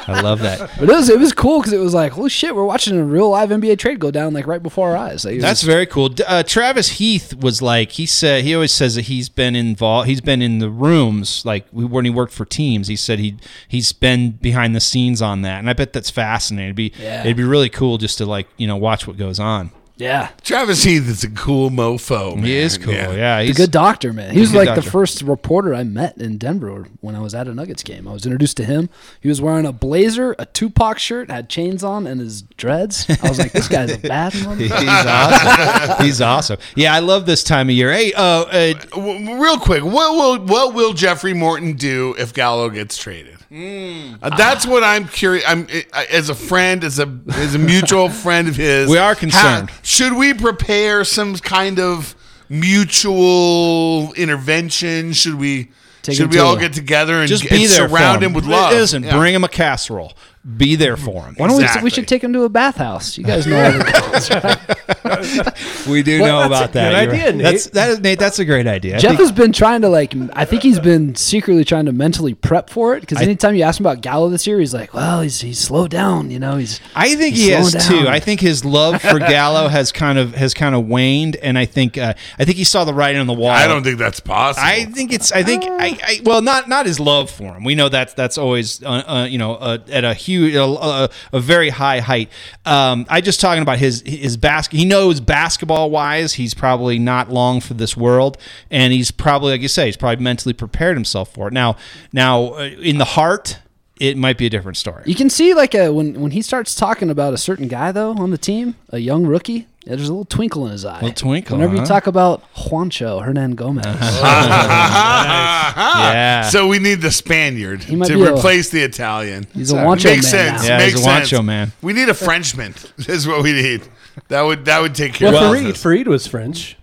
I love that. But it was it was cool because it was like, holy shit, we're watching a real live NBA trade go down like right before our eyes. Like, That's very cool. Uh, Travis Heath was like he said he always says that he's been involved. He's been in the rooms like when he worked for teams. He said he he's been behind the scenes on that, and I bet that's fascinating. It'd be Yeah. it'd be really cool just to like you know watch what goes on. Yeah. Travis Heath is a cool mofo. Man. He is cool. Yeah, He's he's a good doctor, man. He was good like the first reporter I met in Denver when I was at a Nuggets game. I was introduced to him. He was wearing a blazer, a Tupac shirt, had chains on, and his dreads. I was like, this guy's a bad one. He's awesome. He's awesome. Yeah, I love this time of year. Hey, uh, uh, real quick, what will what will Jeffrey Morton do if Gallo gets traded? Hmm. Uh, that's what I'm curious. I'm uh, as a friend, as a as a mutual friend of his. We are concerned. should we prepare some kind of mutual intervention? Should we? Take should we all get together and, just and be there. surround for him with love? Listen, Yeah. bring him a casserole. Be there for him. Why don't we? Exactly. We should take him to a bathhouse. You guys know how it goes, right? We do Well, know that's a about that. good You're idea, right. Nate. That's that is Nate. That's a great idea. Jeff think- has been trying to like. I think he's been secretly trying to mentally prep for it because anytime you ask him about Gallo this year, he's like, "Well, he's he's slowed down. You know, he's." I think He's he has slowing too. I think his love for Gallo has kind of has kind of waned, and I think uh, I think he saw the writing on the wall. I don't think that's possible. I think it's. I think. I, I. Well, not not his love for him. We know that's that's always. Uh, uh, you know, uh, at a huge, a, a, a very high height. Um, I just talking about his his basket. He knows basketball wise, he's probably not long for this world, and he's probably like you say, he's probably mentally prepared himself for it. Now, now uh, in the heart, it might be a different story. You can see like a, when when he starts talking about a certain guy though on the team, a young rookie. Yeah, There's a little twinkle in his eye. Little twinkle, Whenever huh? you talk about Juancho Hernangomez, Yeah. So we need the Spaniard might to be a- replace the Italian. he's a Juancho man. Makes sense. now. Yeah, he's Makes a Juancho man. We need a Frenchman. is what we need. That would that would take care Well, of Faried, this. Faried was French.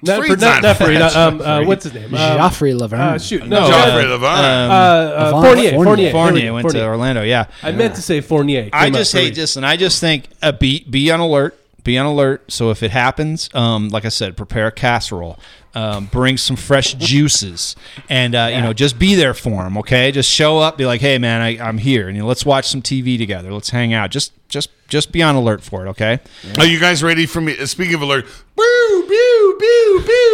Not, Faried's not, not not Faried. Uh, Um, uh, what's his name? Um, Joffrey Lauvergne. uh, shoot, no, No, Joffrey uh, Lauvergne. uh, uh, Lauvergne. Fournier. Fournier. Fournier. Fournier went to Orlando. Yeah. I meant to say Fournier. I Came out just hey, Faried. listen. I just think uh, be be on alert. Be on alert. So if it happens, um, like I said, prepare a casserole. Um, bring some fresh juices, and uh, you know, just be there for them. Okay, just show up. Be like, hey, man, I, I'm here, and you know, let's watch some TV together. Let's hang out. Just just just be on alert for it. Okay. Are you guys ready for me? Speaking of alert, boo, boo, boo, boo.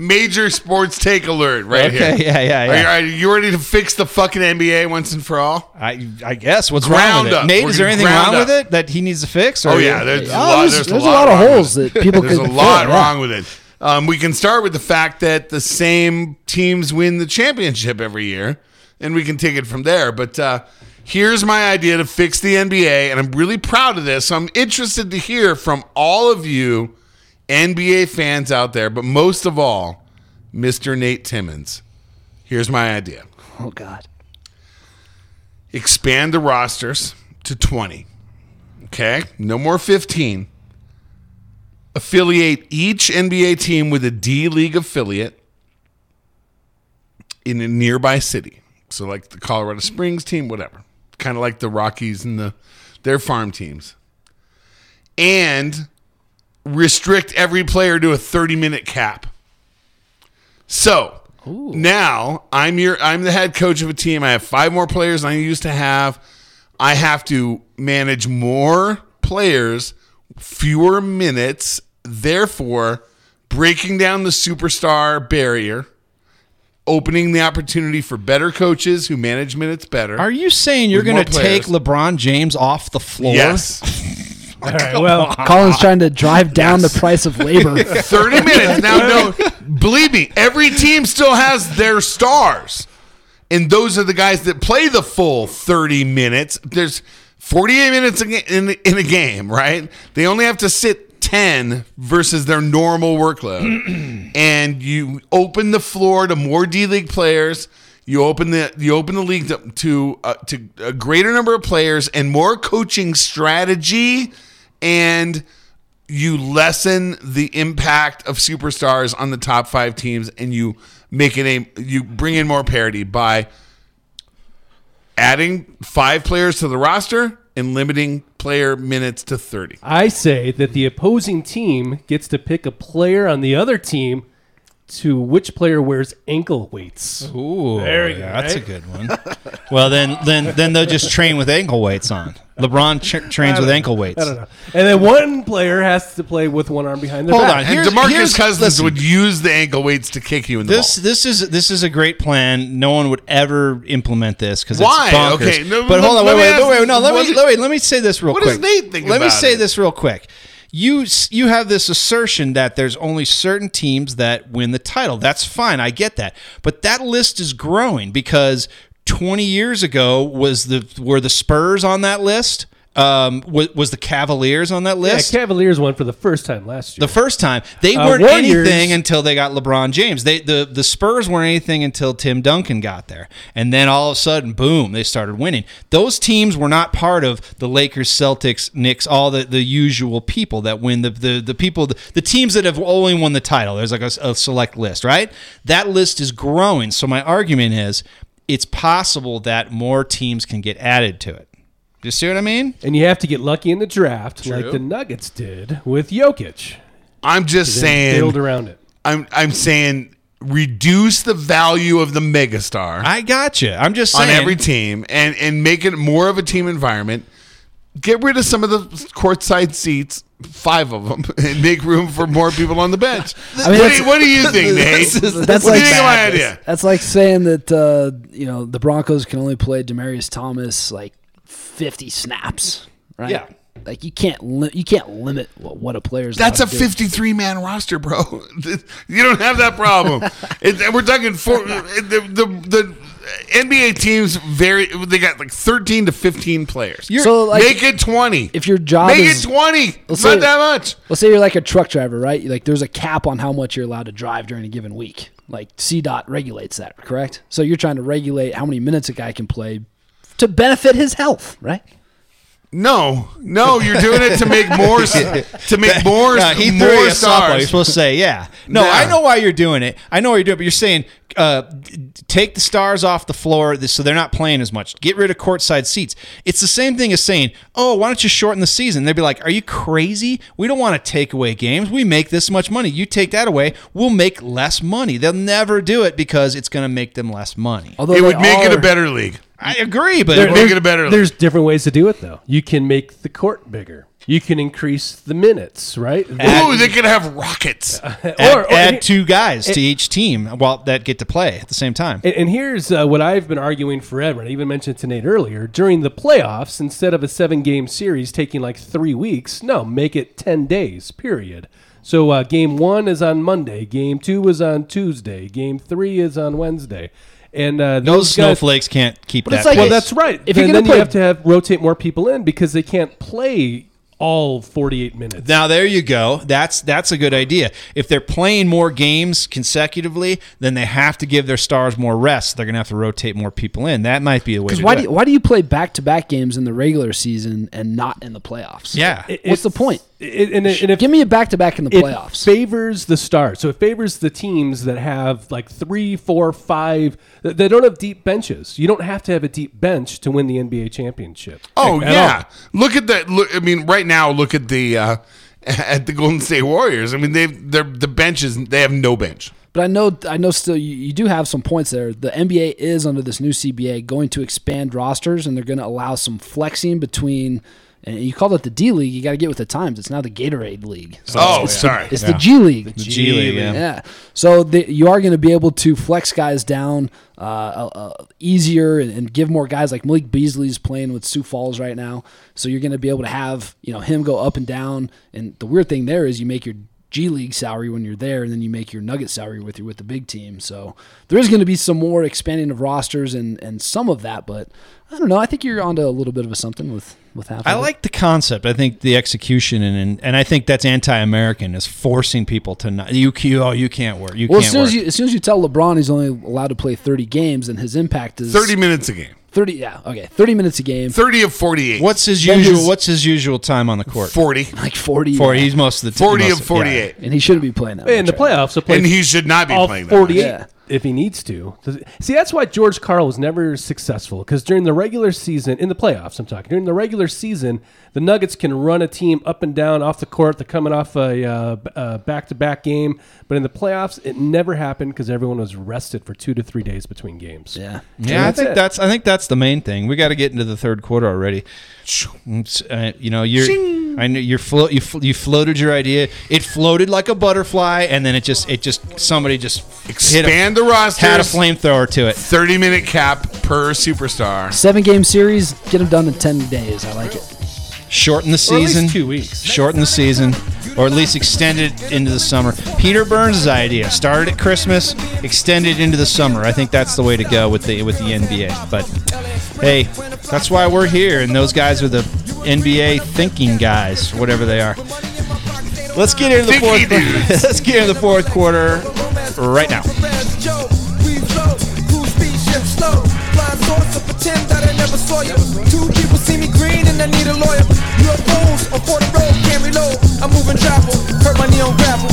Major sports take alert right Okay, here. yeah, yeah, Are you, yeah. are you ready to fix the fucking NBA once and for all? I I guess what's wrong Ground with it? up. Nate, We're is there anything ground wrong with it that he needs to fix? Oh yeah, there's, a lot, there's, there's, there's a lot of wrong with holes that people There's a lot fill, yeah. wrong with it. Um, we can start with the fact that the same teams win the championship every year, and we can take it from there. But uh, here's my idea to fix the NBA, and I'm really proud of this. So I'm interested to hear from all of you NBA fans out there, but most of all, Mr. Nate Timmons. Here's my idea Oh God. expand the rosters to 20. Okay? No more 15. Affiliate each NBA team with a D League affiliate in a nearby city. So like the Colorado Springs team, whatever. Kind of like the Rockies and the their farm teams. And restrict every player to a 30 minute cap. So now I'm your I'm the head coach of a team. I have five more players than I used to have. I have to manage more players, fewer minutes, therefore breaking down the superstar barrier, opening the opportunity for better coaches who manage minutes better. Are you saying you're going to take. LeBron James off the floor? yes. All right. Well, Colin's trying to drive down the price of labor. 30 minutes. Now, no, believe me, every team still has their stars. And those are the guys that play the full 30 minutes. There's 48 minutes in, in a game, right? They only have to sit 10 versus their normal workload. and you open the floor to more D League players. You open the you open the league to to, uh, to a greater number of players and more coaching strategy and you lessen the impact of superstars on the top five teams and you make it a you bring in more parity by adding five players to the roster and limiting player minutes to 30 I say that the opposing team gets to pick a player on the other team to which player wears ankle weights. Ooh, There we go, That's right? a good one. well, then, then, then they'll just train with ankle weights on. LeBron ch- trains with ankle weights. I don't know. And then one player has to play with one arm behind their Hold back. on, and Here's- demarcus here's- cousins listen. would use the ankle weights to kick you in the This ball this is this is a great plan. No one would ever implement this because Why? it's bonkers. Okay, no, but let- hold on, let wait, me wait, ask- wait, wait, no, let what me do- let me let me say this real what quick. does Nate think let me about say it? this real quick. You you have this assertion that there's only certain teams that win the title. That's fine, I get that. But that list is growing because 20 years ago was the were the Spurs on that list? Um, was, was the Cavaliers on that yeah, list? Cavaliers won for the first time last year. The first time they Uh, weren't Warriors- anything until they got LeBron James. They the the Spurs weren't anything until Tim Duncan got there, and then all of a sudden, boom, they started winning. Those teams were not part of the Lakers, Celtics, Knicks, all the, the usual people that win the the the people the, the teams that have only won the title. There's like a, a select list, right? That list is growing. So my argument is, it's possible that more teams can get added to it. Do you see what I mean? and you have to get lucky in the draft like the Nuggets did with Jokic. i'm just Then saying build around it. i'm i'm saying reduce the value of the megastar I got you. I'm just on saying every team and and make it more of a team environment. Get rid of some of the courtside seats, five of them, and make room for more people on the bench. mean, what, do that's- you, what do you think, Nate? That's what like do you think of my idea? That's like saying that uh, you know the Broncos can only play Demaryius Thomas like fifty snaps, right? Yeah. Like you can't li- you can't limit what, what a player's. That's a allowed to do. 53 man roster, bro. You don't have that problem. It- we're talking four. The, the, the NBA teams very They got like 13 to 15 players. So, like, make it 20. if your job make is- it 20. Let's not say- that much. Let's say you're like a truck driver, right? Like there's a cap on how much you're allowed to drive during a given week. Like CDOT regulates that, correct? So you're trying to regulate how many minutes a guy can play to benefit his health, right? No, no, you're doing it to make more to make more No, he threw more you a softball. You're supposed to say, yeah. No, Nah. I know why you're doing it. I know why you're doing, it, but you're saying uh, take the stars off the floor so they're not playing as much. Get rid of courtside seats. It's the same thing as saying, oh, why don't you shorten the season? They'd be like, are you crazy? We don't want to take away games. We make this much money. You take that away, we'll make less money. They'll never do it because it's going to make them less money. Although It would make it a better league. I agree, but There- Make it a better league. There's different ways to do it, though. You can make the court bigger. You can increase the minutes, right? Ooh, they can have rockets. add, or- or- add two guys to each team while that get to play at the same time. And, and here's uh, what I've been arguing forever, and I even mentioned to Nate earlier. During the playoffs, instead of a seven game series taking like three weeks, no, make it 10 days, period. So uh, game one is on Monday, game two is on Tuesday, game three is on Wednesday. And uh, Those those guys, snowflakes can't keep But that. it's like- pace. Well, that's right. If you're and gonna then you have to have rotate more people in because they can't play all 48 minutes. Now there you go. That's that's a good idea. If they're playing more games consecutively, then they have to give their stars more rest. They're going to have to rotate more people in. That might be a way. Because why do do you, why do you play back to back games in the regular season and not in the playoffs? Yeah. It- What's the point? It, and, it- and if, Give me a back to back in the it playoffs. favors the stars. So it favors the teams that have like three, four, five. that- They don't have deep benches. You don't have to have a deep bench to win the NBA championship. Oh At yeah, all. look at that. Look, I mean, right now, look at the uh, at the Golden State Warriors. I mean, they've they're the benches. They have no bench. But I know, I know, still you, you do have some points there. The NBA is under this new CBA going to expand rosters, and they're going to allow some flexing between. And you called it the D League. You got to get with the times. It's now the Gatorade League. So Oh, it's, sorry. It's the G League. The G League, yeah. Yeah. So the, you are going to be able to flex guys down uh, uh, uh, easier and, and give more guys like Malik Beasley's playing with Sioux Falls right now. So you're going to be able to have you know him go up and down. And the weird thing there is you make your G League salary when you're there, and then you make your Nugget salary with you with the big team. So there is going to be some more expanding of rosters and and some of that, but I don't know. I think you're onto a little bit of a something with with half. I it. like the concept. I think the execution and and, and I think that's anti-American is forcing people to not you you oh you can't work you Well, as can't soon work. as you as soon as you tell LeBron he's only allowed to play 30 games, and his impact is Thirty minutes a game. 30 yeah okay 30 minutes a game Thirty of forty-eight. what's his Then usual his- What's his usual time on the court? forty? like 40 Four. yeah. He's most of the t- Forty most of yeah. forty-eight. and he shouldn't be playing that in the much right playoffs, he'll play And he should not be all playing that much. 48 Yeah. If he needs to. See, that's why George Karl was never successful because during the regular season, in the playoffs, I'm talking, during the regular season, the Nuggets can run a team up and down off the court. They're coming off a uh, b- uh, back-to-back game, but in the playoffs, it never happened because everyone was rested for two to three days between games. yeah Yeah, I think it. that's I think that's the main thing. We got to get into the third quarter already. Uh, you know, you're I know you're float you fl- you floated your idea. It floated like a butterfly, and then it just it just somebody just hit Expand a, the roster. had a flamethrower to it. Thirty-minute cap per superstar. seven game series get them done in 10 days I like it Shorten the Or at least season. two weeks. Shorten the season, or at least extend it into the summer. Peter Burns' idea started at Christmas, extended into the summer. I think that's the way to go with the with the NBA. But hey, that's why we're here, and those guys are the NBA thinking guys, whatever they are. Let's get into the fourth. dudes. Let's get into the fourth quarter right now. Two people see me green and I need a lawyer. UFOs on for the road, can't reload. I'm moving travel, hurt my knee on gravel.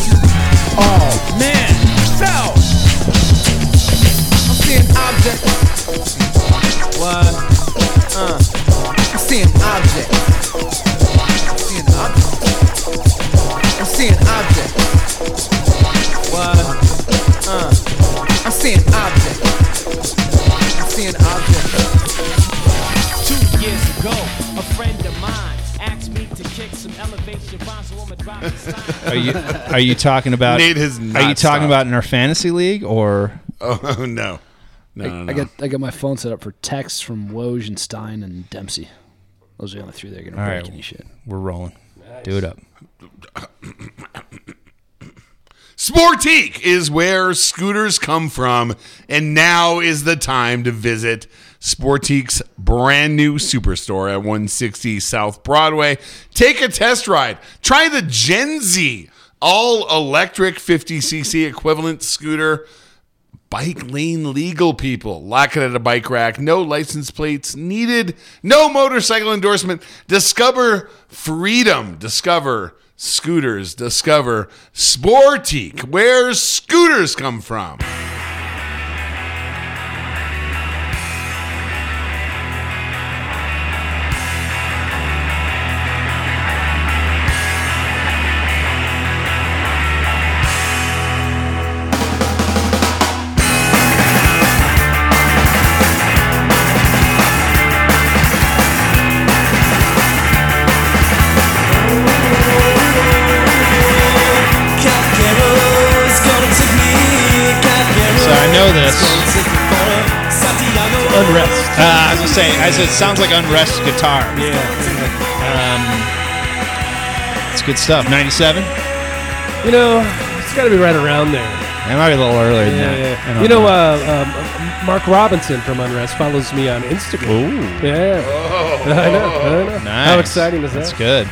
Oh man, fell. I'm seeing objects. What? Uh, I'm seeing objects. I'm seeing objects. I'm seeing objects. What? Uh, I'm seeing objects. I'm seeing objects. Two years ago, a friend of mine asked me to kick some elevation rhymes, so I'ma drop the sign. Are you are you talking about? Nate has Are you talking stopped. about in our fantasy league or? Oh no, no, no, no. I got I got my phone set up for texts from Woj and Stein and Dempsey those are the only three that are gonna All break right. any shit We're rolling. Do it up. Sportique is where scooters come from, and now is the time to visit Sportique's brand new superstore at 160 South Broadway. Take a test ride. Try the Gen Z all electric 50cc equivalent scooter. Bike lane legal people. Lock it at a bike rack. No license plates needed. No motorcycle endorsement. Discover freedom. Discover scooters. Discover Sportique, where scooters come from. It sounds like unrest guitar. Yeah. It's good stuff. Ninety-seven. You know, it's got to be right around there. It might be a little earlier than Yeah, that. yeah. You know, uh, um, Mark Robinson from Unrest follows me on Instagram. Ooh. Yeah. I know. I know. Nice. How exciting is that? That's good.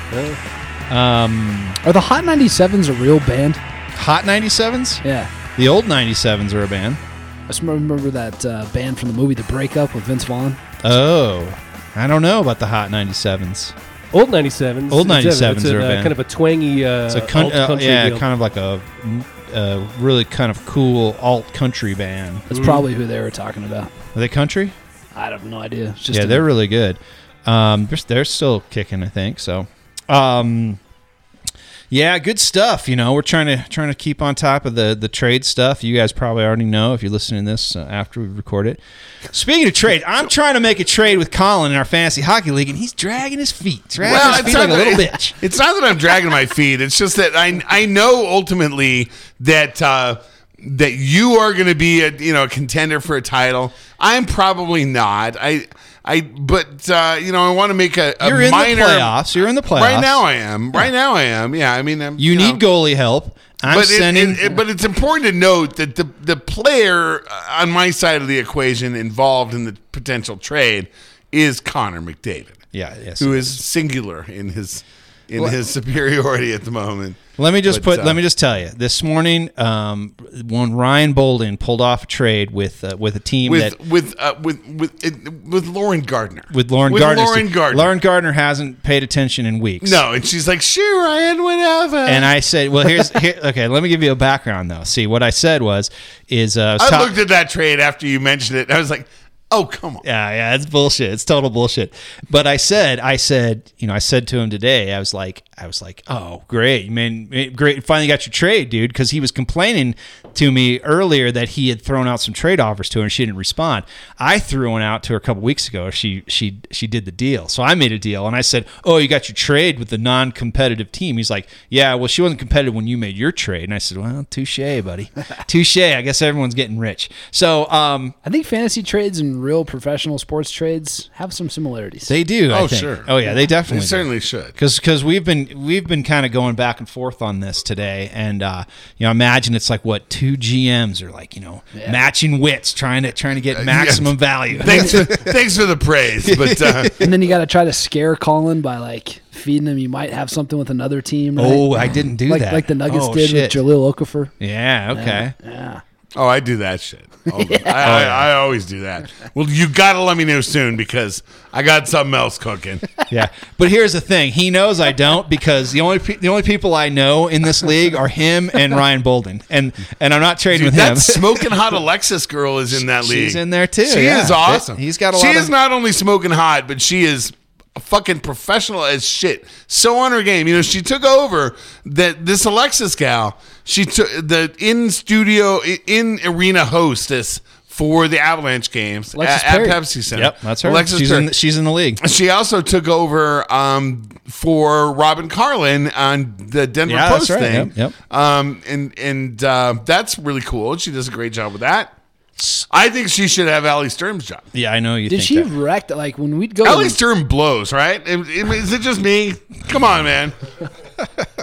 Um, Are the Hot 97s a real band? Hot 97s? Yeah. The old 97s are a band. I just remember that uh, band from the movie The Breakup with Vince Vaughn. Oh. I don't know about the Hot 97s. Old 97s. Old It's a- 97s it's a, are a uh, band. kind of a twangy uh, It's a con- alt uh, country yeah, deal. kind of like a, a really kind of cool alt country band. That's probably who they were talking about. Are they country? I have no idea. It's just yeah, a- they're really good. Um, they're, they're still kicking, I think. So, um, yeah, good stuff. You know, we're trying to trying to keep on top of the the trade stuff. You guys probably already know if you're listening to this uh, after we record it. Speaking of trade, I'm trying to make a trade with Colin in our fantasy hockey league, and he's dragging his feet, dragging Well, his it's feet like a not little that- bitch. It's not that I'm dragging my feet. It's just that I I know ultimately that uh, that you are going to be a you know a contender for a title. I'm probably not. I I but uh, you know I want to make a, a You're in minor the playoffs. You're in the playoffs Right now I am. Right now I am. Yeah. I mean I'm, You know. need goalie help. I'm but sending. it- it- but it's important to note that the the player uh, on my side of the equation involved in the potential trade is Connor McDavid. yeah, yes. who is singular in his in Well- his superiority at the moment. Let me just But, put. uh, let me just tell you. This morning, um, when Ryan Bolden pulled off a trade with uh, with a team With that with uh, with with it, with Lauren Gardner. with Lauren with Gardner. Lauren Gardner. Lauren Gardner hasn't paid attention in weeks. no, and she's like, "Sure, Ryan, whatever." And I said, well, here's here, okay. Let me give you a background though. See, what I said was is uh, I I looked at that trade after you mentioned it. And I was like, "Oh, come on." Yeah, yeah, it's bullshit. It's total bullshit. But I said, I said, you know, I said to him today, I was like, I was like, oh, great, man, great, finally got your trade, dude, because he was complaining to me earlier that he had thrown out some trade offers to her and she didn't respond. I threw one out to her a couple weeks ago. She she she did the deal, so I made a deal, and I said, oh, you got your trade with the non-competitive team. He's like, yeah, well, she wasn't competitive when you made your trade, and I said, well, touche, buddy, touche. I guess everyone's getting rich. So, um, I think fantasy trades and real professional sports trades have some similarities. They do. I Oh, think. sure. Oh yeah, they definitely. They certainly should. Because Because we've been we've been kind of going back and forth on this today, and uh, you know, imagine it's like what two GMs are like, you know, matching wits, trying to trying to get maximum value. Thanks, for, thanks for the praise, but uh, and then you got to try to scare Colin by like feeding him. You might have something with another team. Right? oh, I didn't do like that. like the Nuggets Oh, did shit. with Jahlil Okafor. Yeah. Okay. Yeah. Oh, I do that shit. Oh, All the- I, I, oh, I always do that. Well, you got to let me know soon because I got something else cooking. Yeah. But here's the thing: he knows I don't because the only pe- the only people I know in this league are him and Ryan Bolden, and and I'm not trading Dude, with him. that smoking hot Alexis girl is in that league. She's in there too. She yeah. is awesome. He's got a She lot is of not only smoking hot, but she is a fucking professional as shit. So on her game. You know, she took over that this Alexis gal. She took the in studio in arena hostess for the Avalanche games Alexis at, at. Pepsi Center. Yep, that's her. Alexis she's Perry. in, she's in the league. She also took over um, for Robin Carlin on the Denver Yeah, Post right. thing. Yep, yep. Um, and and uh, that's really cool. She does a great job with that. I think she should have Ali Sturm's job. Yeah, I know you. Did think she that. wreck like when we'd go? Ali Sturm blows, right? Is is it just me? Come on, man.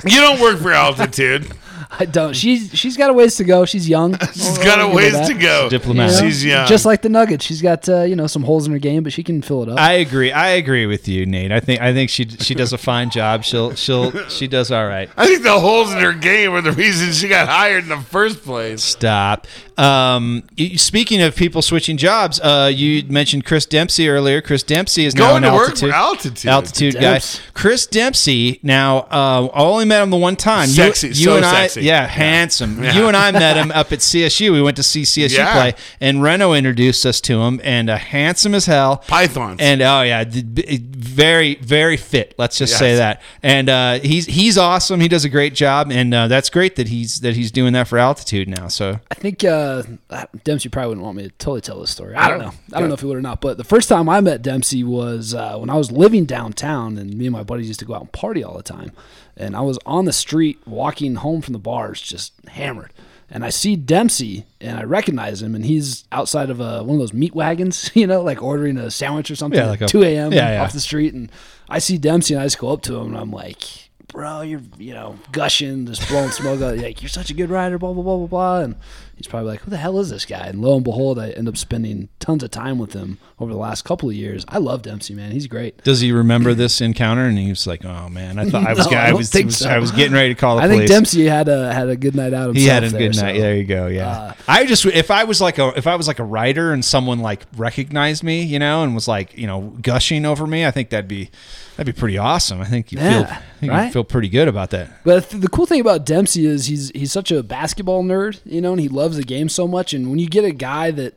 You don't work for altitude. I don't. She's she's got a ways to go. She's young. She's got a ways to go. Diplomatic. You know? She's young. Just like the Nuggets, she's got uh, you know some holes in her game, but she can fill it up. I agree. I agree with you, Nate. I think I think she she does a fine job. She'll she'll she does all right. I think the holes in her game are the reason she got hired in the first place. Stop. Um, speaking of people switching jobs, uh, you mentioned Chris Dempsey earlier. Chris Dempsey is now Going an to work altitude for altitude. altitude guy. Chris Dempsey. Now, uh, I only met him the one time. You- Sexy, You, so and I, sexy. yeah, Yeah. handsome. Yeah. You and I met him up at CSU. We went to see CSU Yeah. play, and Reno introduced us to him, and uh, handsome as hell. Pythons. And oh yeah, very very fit. Let's just say that. And uh, he's he's awesome. He does a great job, and uh, that's great that he's that he's doing that for altitude now. So I think uh, Dempsey probably wouldn't want me to totally tell this story. I don't know. I don't know if he would or not. But the first time I met Dempsey was uh, when I was living downtown, and me and my buddies used to go out and party all the time. And I was on the street walking home from the bars, just hammered. And I see Dempsey, and I recognize him, and he's outside of a, one of those meat wagons, you know, like ordering a sandwich or something Yeah, at a- 2 a.m. yeah, yeah. off the street. And I see Dempsey, and I just go up to him, and I'm like, bro, you're you know gushing, just blowing smoke out. Like you're such a good rider, blah blah blah blah blah. And he's probably like, who the hell is this guy? And lo and behold, I end up spending tons of time with him over the last couple of years. I love Dempsey, man. He's great. Does he remember this encounter? And he was like, "Oh man, I thought I was, No, I I was, was- so. I was getting ready to call the police. I police." think Dempsey had a had a good night out himself. he had a there, good so- night. There you go. Yeah. Uh, I just if I was like a if I was like a writer and someone like recognized me, you know, and was like you know gushing over me, I think that'd be that'd be pretty awesome. I think you feel Yeah, I think right? feel pretty good about that. But the cool thing about Dempsey is he's he's such a basketball nerd, you know, and he loves the game so much. And when you get a guy that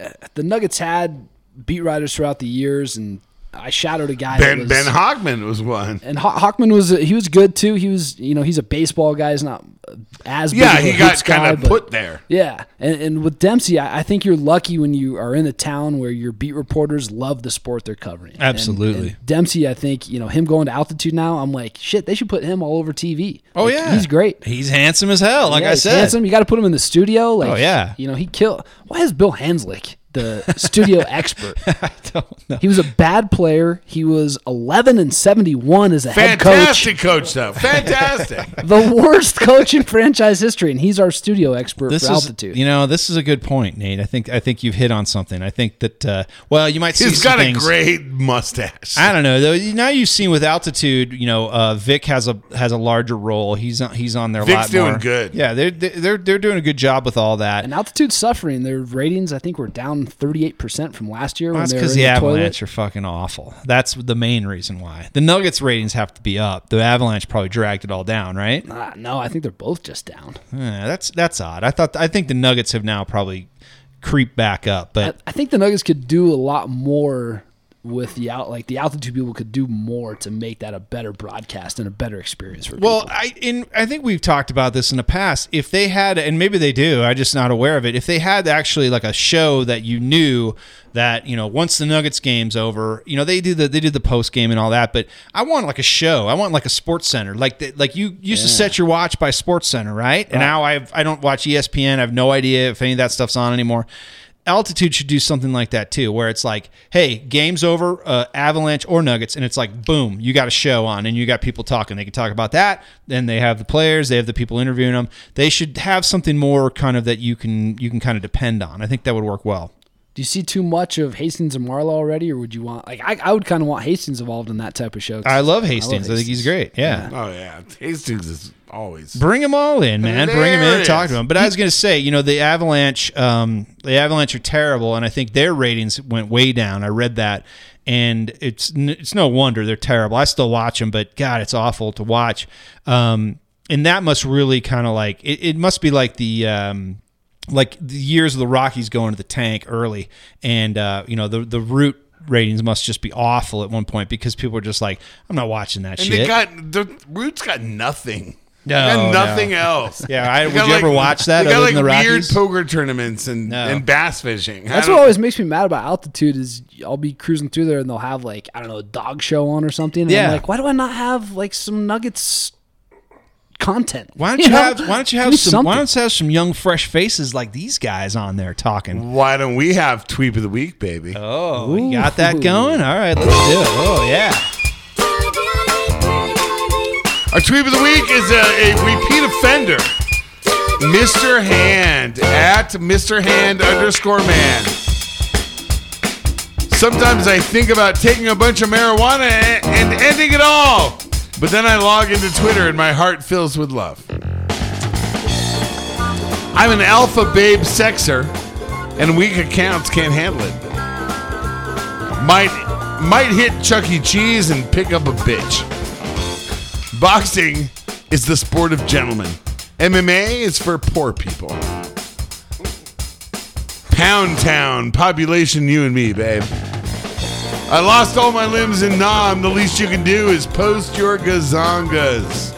uh, the Nuggets had beat writers throughout the years, and I shadowed a guy Ben was, Ben Hochman was one. and Ho- Hochman was he was good too. He was you know he's a baseball guy. He's not uh, as big Yeah, of a he hoops got kind guy, of put there. Yeah, and, and with Dempsey, I, I think you're lucky when you are in a town where your beat reporters love the sport they're covering. And- Absolutely. and Dempsey, I think you know him going to altitude now. I'm like, shit, they should put him all over TV. Oh Like, yeah, he's great. He's handsome as hell. Like Yeah, I he's said, handsome. You got to put him in the studio. Like, Oh, yeah. you know he kill. Why is Bill Hanzlik the studio expert? I don't know. He was a bad player. He was 11 and 71 as a head coach. Fantastic coach, though. Fantastic. The worst coach in franchise history, and he's our studio expert This for is, altitude. you know, this is a good point, Nate. I think I think you've hit on something. I think that uh, well, you might see He's some got a great mustache. I don't know though. Now you've seen with altitude, you know, uh, Vic has a has a larger role. He's on, he's on there. a Vic's lot doing more. good. Yeah, they're they're they're doing a good job with all that. And altitude suffering, their ratings I think were down 38% from last year Well, when that's because the the toilet. Avalanche are fucking awful. That's the main reason why. The Nuggets ratings have to be up. The Avalanche probably dragged it all down, right? Ah, no, I think they're both just down. Yeah, that's that's odd. I thought I think the Nuggets have now probably creeped back up, I, but I think the Nuggets could do a lot more with the out like the altitude people could do more to make that a better broadcast and a better experience for Well, people. Well, I in I think we've talked about this in the past. If they had, and maybe they do, I'm just not aware of it. If they had actually like a show that you knew that you know once the Nuggets game's over, you know they do the they did the post game and all that. But I want like a show. I want like a Sports Center, like the, like you used to set your watch by Sports Center, right? And now I I don't watch ESPN. I have no idea if any of that stuff's on anymore. Altitude should do something like that too, where it's like, hey, game's over, uh, Avalanche or Nuggets, and it's like, boom, you got a show on, and you got people talking. They can talk about that. Then they have the players, they have the people interviewing them. They should have something more kind of that you can you can kind of depend on. I think that would work well. Do you see too much of Hastings and Marlowe already, or would you want like I, I would kind of want Hastings involved in that type of show? I love Hastings. I, think he's great. Yeah. Oh yeah, Hastings is always. Bring them all in, man. Bring them in and talk to them. But I was going to say, you know, the Avalanche, um, the Avalanche are terrible, and I think their ratings went way down. I read that, and it's it's no wonder they're terrible. I still watch them, but God, it's awful to watch. Um, and that must really kind of like it, it must be like the. Um, like the years of the Rockies going to the tank early, and uh, you know the the root ratings must just be awful at one point because people are just like, I'm not watching that And shit. they got the Roots got nothing. No, they got no. nothing else. Yeah, I- would got you ever watch that They got other like than the weird poker tournaments and, No. and bass fishing. That's what always makes me mad about altitude is I'll be cruising through there and they'll have like I don't know a dog show on or something. And Yeah. I'm like, why do I not have like some Nuggets content? Why don't you, know? have Why don't you have me some Why don't you have some young fresh faces like these guys on there talking? Why don't we have Tweep of the Week, baby? Oh, you got that going? All right, let's do it. Oh yeah. Our Tweep of the Week is a, a repeat offender. Mr. Hand at Mr. Hand underscore man. Sometimes I think about taking a bunch of marijuana and ending it all. But then I log into Twitter and my heart fills with love. I'm an alpha babe sexer, and weak accounts can't handle it. Might might hit Chuck E. Cheese and pick up a bitch. Boxing is the sport of gentlemen. MMA is for poor people. Pound Town, population you and me, babe. I lost all my limbs in Nam. The least you can do is post your gazongas.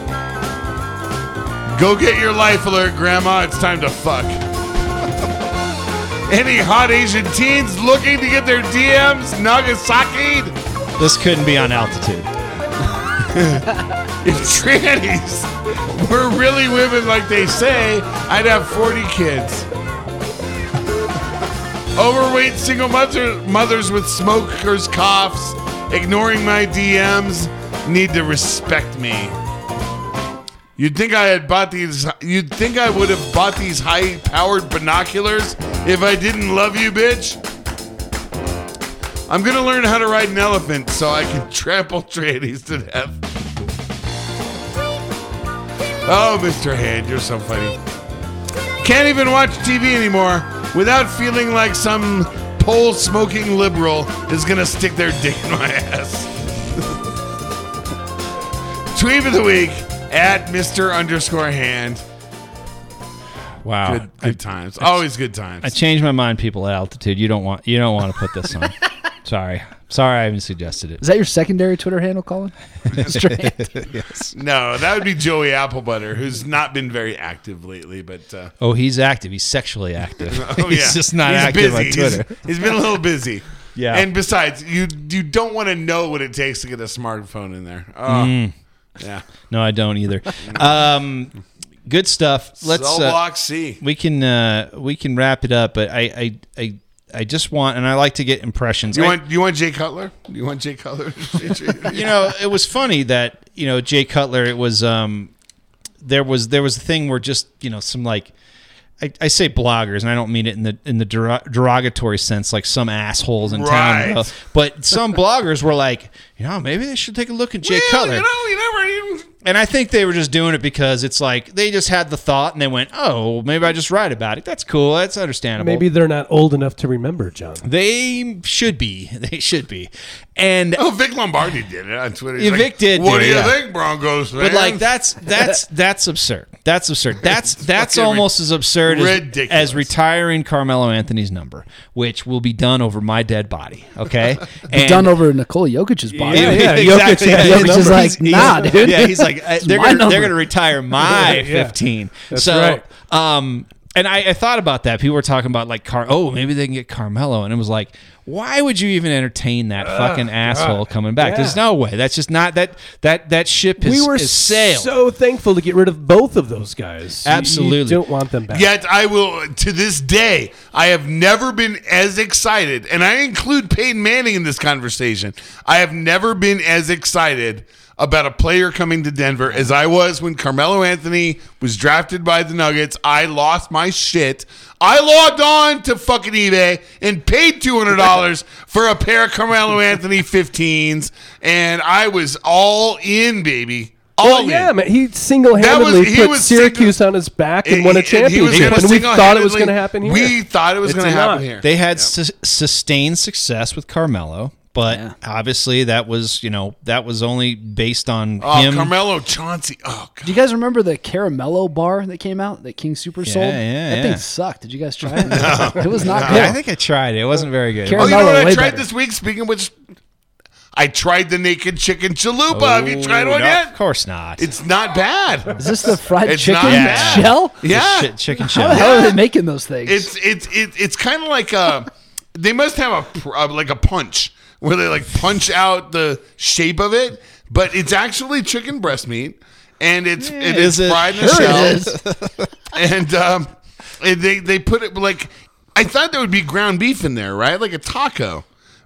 Go get your life alert, Grandma. It's time to fuck. Any hot Asian teens looking to get their DMs Nagasaki? This couldn't be on altitude. If trannies were really women like they say, I'd have 40 kids. Overweight single mother, mothers with smokers' coughs, ignoring my DMs, need to respect me. You'd think I had bought these. You'd think I would have bought these high-powered binoculars if I didn't love you, bitch. I'm gonna learn how to ride an elephant so I can trample trannies to death. Oh, Mr. Hand, you're so funny. Can't even watch TV anymore without feeling like some pole smoking liberal is gonna stick their dick in my ass. Tweet of the week at Mr. underscore hand. Wow. Good, good times. Always good times. I changed my mind, people at altitude. You don't want you don't want to put this on. Sorry. Sorry I even suggested it. Is that your secondary Twitter handle, Colin? yes. no, that would be Joey Applebutter, who's not been very active lately, but uh, Oh, he's active. He's sexually active. oh, he's yeah. just not He's active busy. on He's- Twitter. he's been a little busy. Yeah. And besides, you you don't want to know what it takes to get a smartphone in there. Oh, Mm. yeah. No, I don't either. Um, good stuff. Let's Cell uh, C. we can uh, we can wrap it up, but I I, I I just want and I like to get impressions. You I- want you want Jay Cutler? You want Jay Cutler? you know, it was funny that you know Jay Cutler. It was um, there was there was a thing where just you know some like. I, I say bloggers, and I don't mean it in the in the dero- derogatory sense, like some assholes in Right. town. But some bloggers were like, you know, maybe they should take a look at Jay Well, Cutler. You know, you never even. And I think they were just doing it because it's like they just had the thought and they went, "Oh, maybe I just write about it. That's cool. That's understandable." Maybe they're not old enough to remember, John. they should be. They should be. And Oh, Vic Lombardi did it on Twitter. He's Yeah, like, Vic did What do do it, you yeah. think, Broncos fans? but like that's that's that's absurd. That's absurd. That's that's almost as absurd as, as retiring Carmelo Anthony's number, which will be done over my dead body. Okay, It's done over Nikola Jokic's body. Yeah, yeah, exactly. Jokic Yeah, Jokic is number. like, nah, dude. Yeah, he's like, uh, they're gonna, they're gonna retire my Yeah, 15. that's so, right. um, and I, I thought about that. People were talking about like, Car- oh, maybe they can get Carmelo, and it was like, why would you even entertain that fucking asshole coming back? Yeah. There's no way. That's just not that that that ship is, we were is sailed. so thankful to get rid of both of those guys. You- Absolutely. you don't want them back. Yet I will, to this day, I have never been as excited, and I include Peyton Manning in this conversation. I have never been as excited about a player coming to Denver as I was when Carmelo Anthony was drafted by the Nuggets. I lost my shit. I logged on to fucking eBay and paid two hundred dollars for a pair of Carmelo Anthony 15s, and I was all in, baby. All Well, in. yeah, man. He single-handedly That was- he put was Syracuse on his back and won a And he was championship, and we thought it was going to happen here. We thought it was going to happen here. They had su- sustained success with Carmelo, but Yeah. obviously that was you know that was only based on Oh, him. Carmelo Chauncey. Oh, God. Do you guys remember the Caramello bar that came out that King Soopers sold? yeah, that yeah. thing sucked. Did you guys try it? it was not good. Yeah, I think I tried it. It wasn't very good. Car- Oh, you know what I tried better. this week? Speaking of which, I tried the naked chicken chalupa. Have you tried one no, yet? Of course not. It's not bad. Is this the fried It's chicken not bad. shell? Yeah, Chi- chicken How shell. the hell are they making those things? it's it's it, it's kind of like a. They must have a uh, like a punch where they like punch out the shape of it, but it's actually chicken breast meat, and it's it is is it? fried in a Sure shell. and um, and they they put it like I thought there would be ground beef in there, right? Like a taco,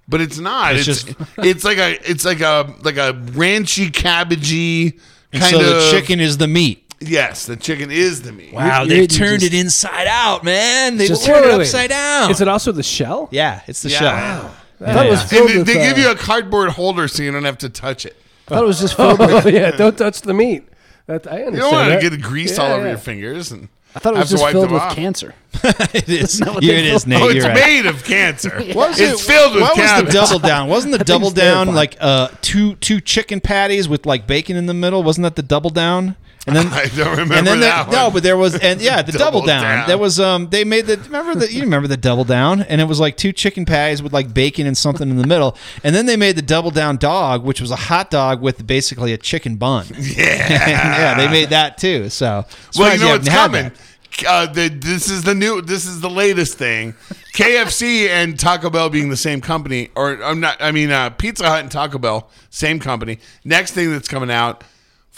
but it's not. It's, It's just it's like a it's like a like a ranchy cabbagey kind so of the chicken is the meat. Yes, the chicken is the meat. Wow, You're- they you're turned just- it inside out, man. They Just- turned wait, it wait, wait. upside down. Is it also the shell? yeah, it's the Yeah. shell. I thought it was And filled they, with. they give uh, you a cardboard holder so you don't have to touch it. I thought it was just filled with. Yeah, don't touch the meat. That I understand. You don't want that. to get grease all Yeah, over yeah. your fingers and I thought it have was to just wipe filled them with off. cancer. it is. that what they it is, filled- Nate. Oh, it's you're right. made of cancer. Was it's it- filled with what cabbage. was the double down? Wasn't the double down terrifying. like uh two two chicken patties with like bacon in the middle? Wasn't that the double down? And then I don't remember and then that the, no, but there was and yeah, the double, Double down. down. There was um they made the remember the you remember the double down and it was like two chicken patties with like bacon and something in the middle. And then they made the double down dog, which was a hot dog with basically a chicken bun. Yeah. yeah, they made that too. So Well, you know what's coming. that. Uh, the, this is the new. This is the latest thing. KFC and Taco Bell being the same company, or I'm not. I mean, uh, Pizza Hut and Taco Bell, same company. Next thing that's coming out,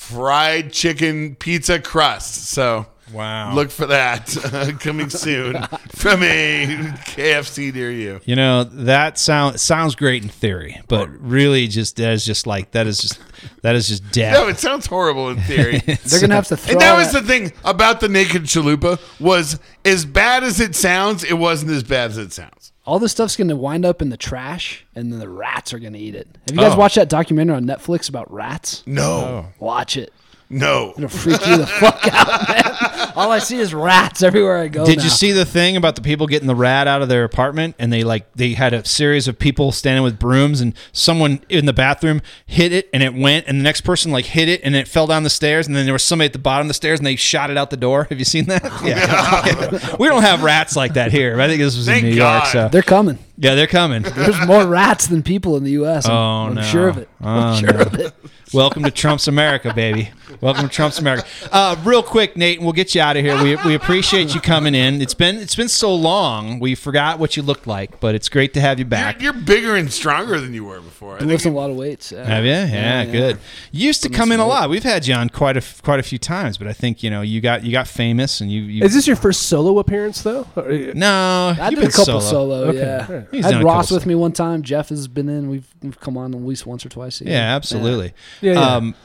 fried chicken pizza crust. So Wow. Look for that uh, coming soon from a KFC near you. You know that sound sounds great in theory, but really, just that is just like that is just that is just death. No, it sounds horrible in theory. They're gonna have to throw. and that was the thing about the naked chalupa was as bad as it sounds, it wasn't as bad as it sounds. All this stuff's gonna wind up in the trash, and then the rats are gonna eat it. Have you guys Oh. watched that documentary on Netflix about rats? No, Watch it. No. It'll freak you the fuck out, man. All I see is rats everywhere I go. Did now. you see the thing about the people getting the rat out of their apartment and they like they had a series of people standing with brooms and someone in the bathroom hit it and it went and the next person like hit it and it fell down the stairs and then there was somebody at the bottom of the stairs and they shot it out the door. Have you seen that? Oh, yeah. we don't have rats like that here. I think this was Thank in New God. York. So They're coming. yeah, they're coming. There's more rats than people in the U.S. I'm, Oh, I'm no. sure of it. Oh, I'm sure no. of it. Welcome to Trump's America, baby. Welcome to Trump's America. Uh, real quick, Nate, and we'll get you out of here. We, we appreciate you coming in. It's been it's been so long. We forgot what you looked like, but it's great to have you You're, back. you're bigger and stronger than you were before. I Been think lifting a lot of weights. Yeah. Have you? Yeah, good. You used to come in a lot. We've had you on quite a f- quite a few times, but I think you know you got you got famous and you. you Is this your first solo appearance though? Or- no, I you've did a been couple solo. solo, Okay. yeah. He's I done had Ross couple with me one time. Jeff has been in. We've we've come on at least once or twice. Yeah, absolutely. Yeah, yeah. Um,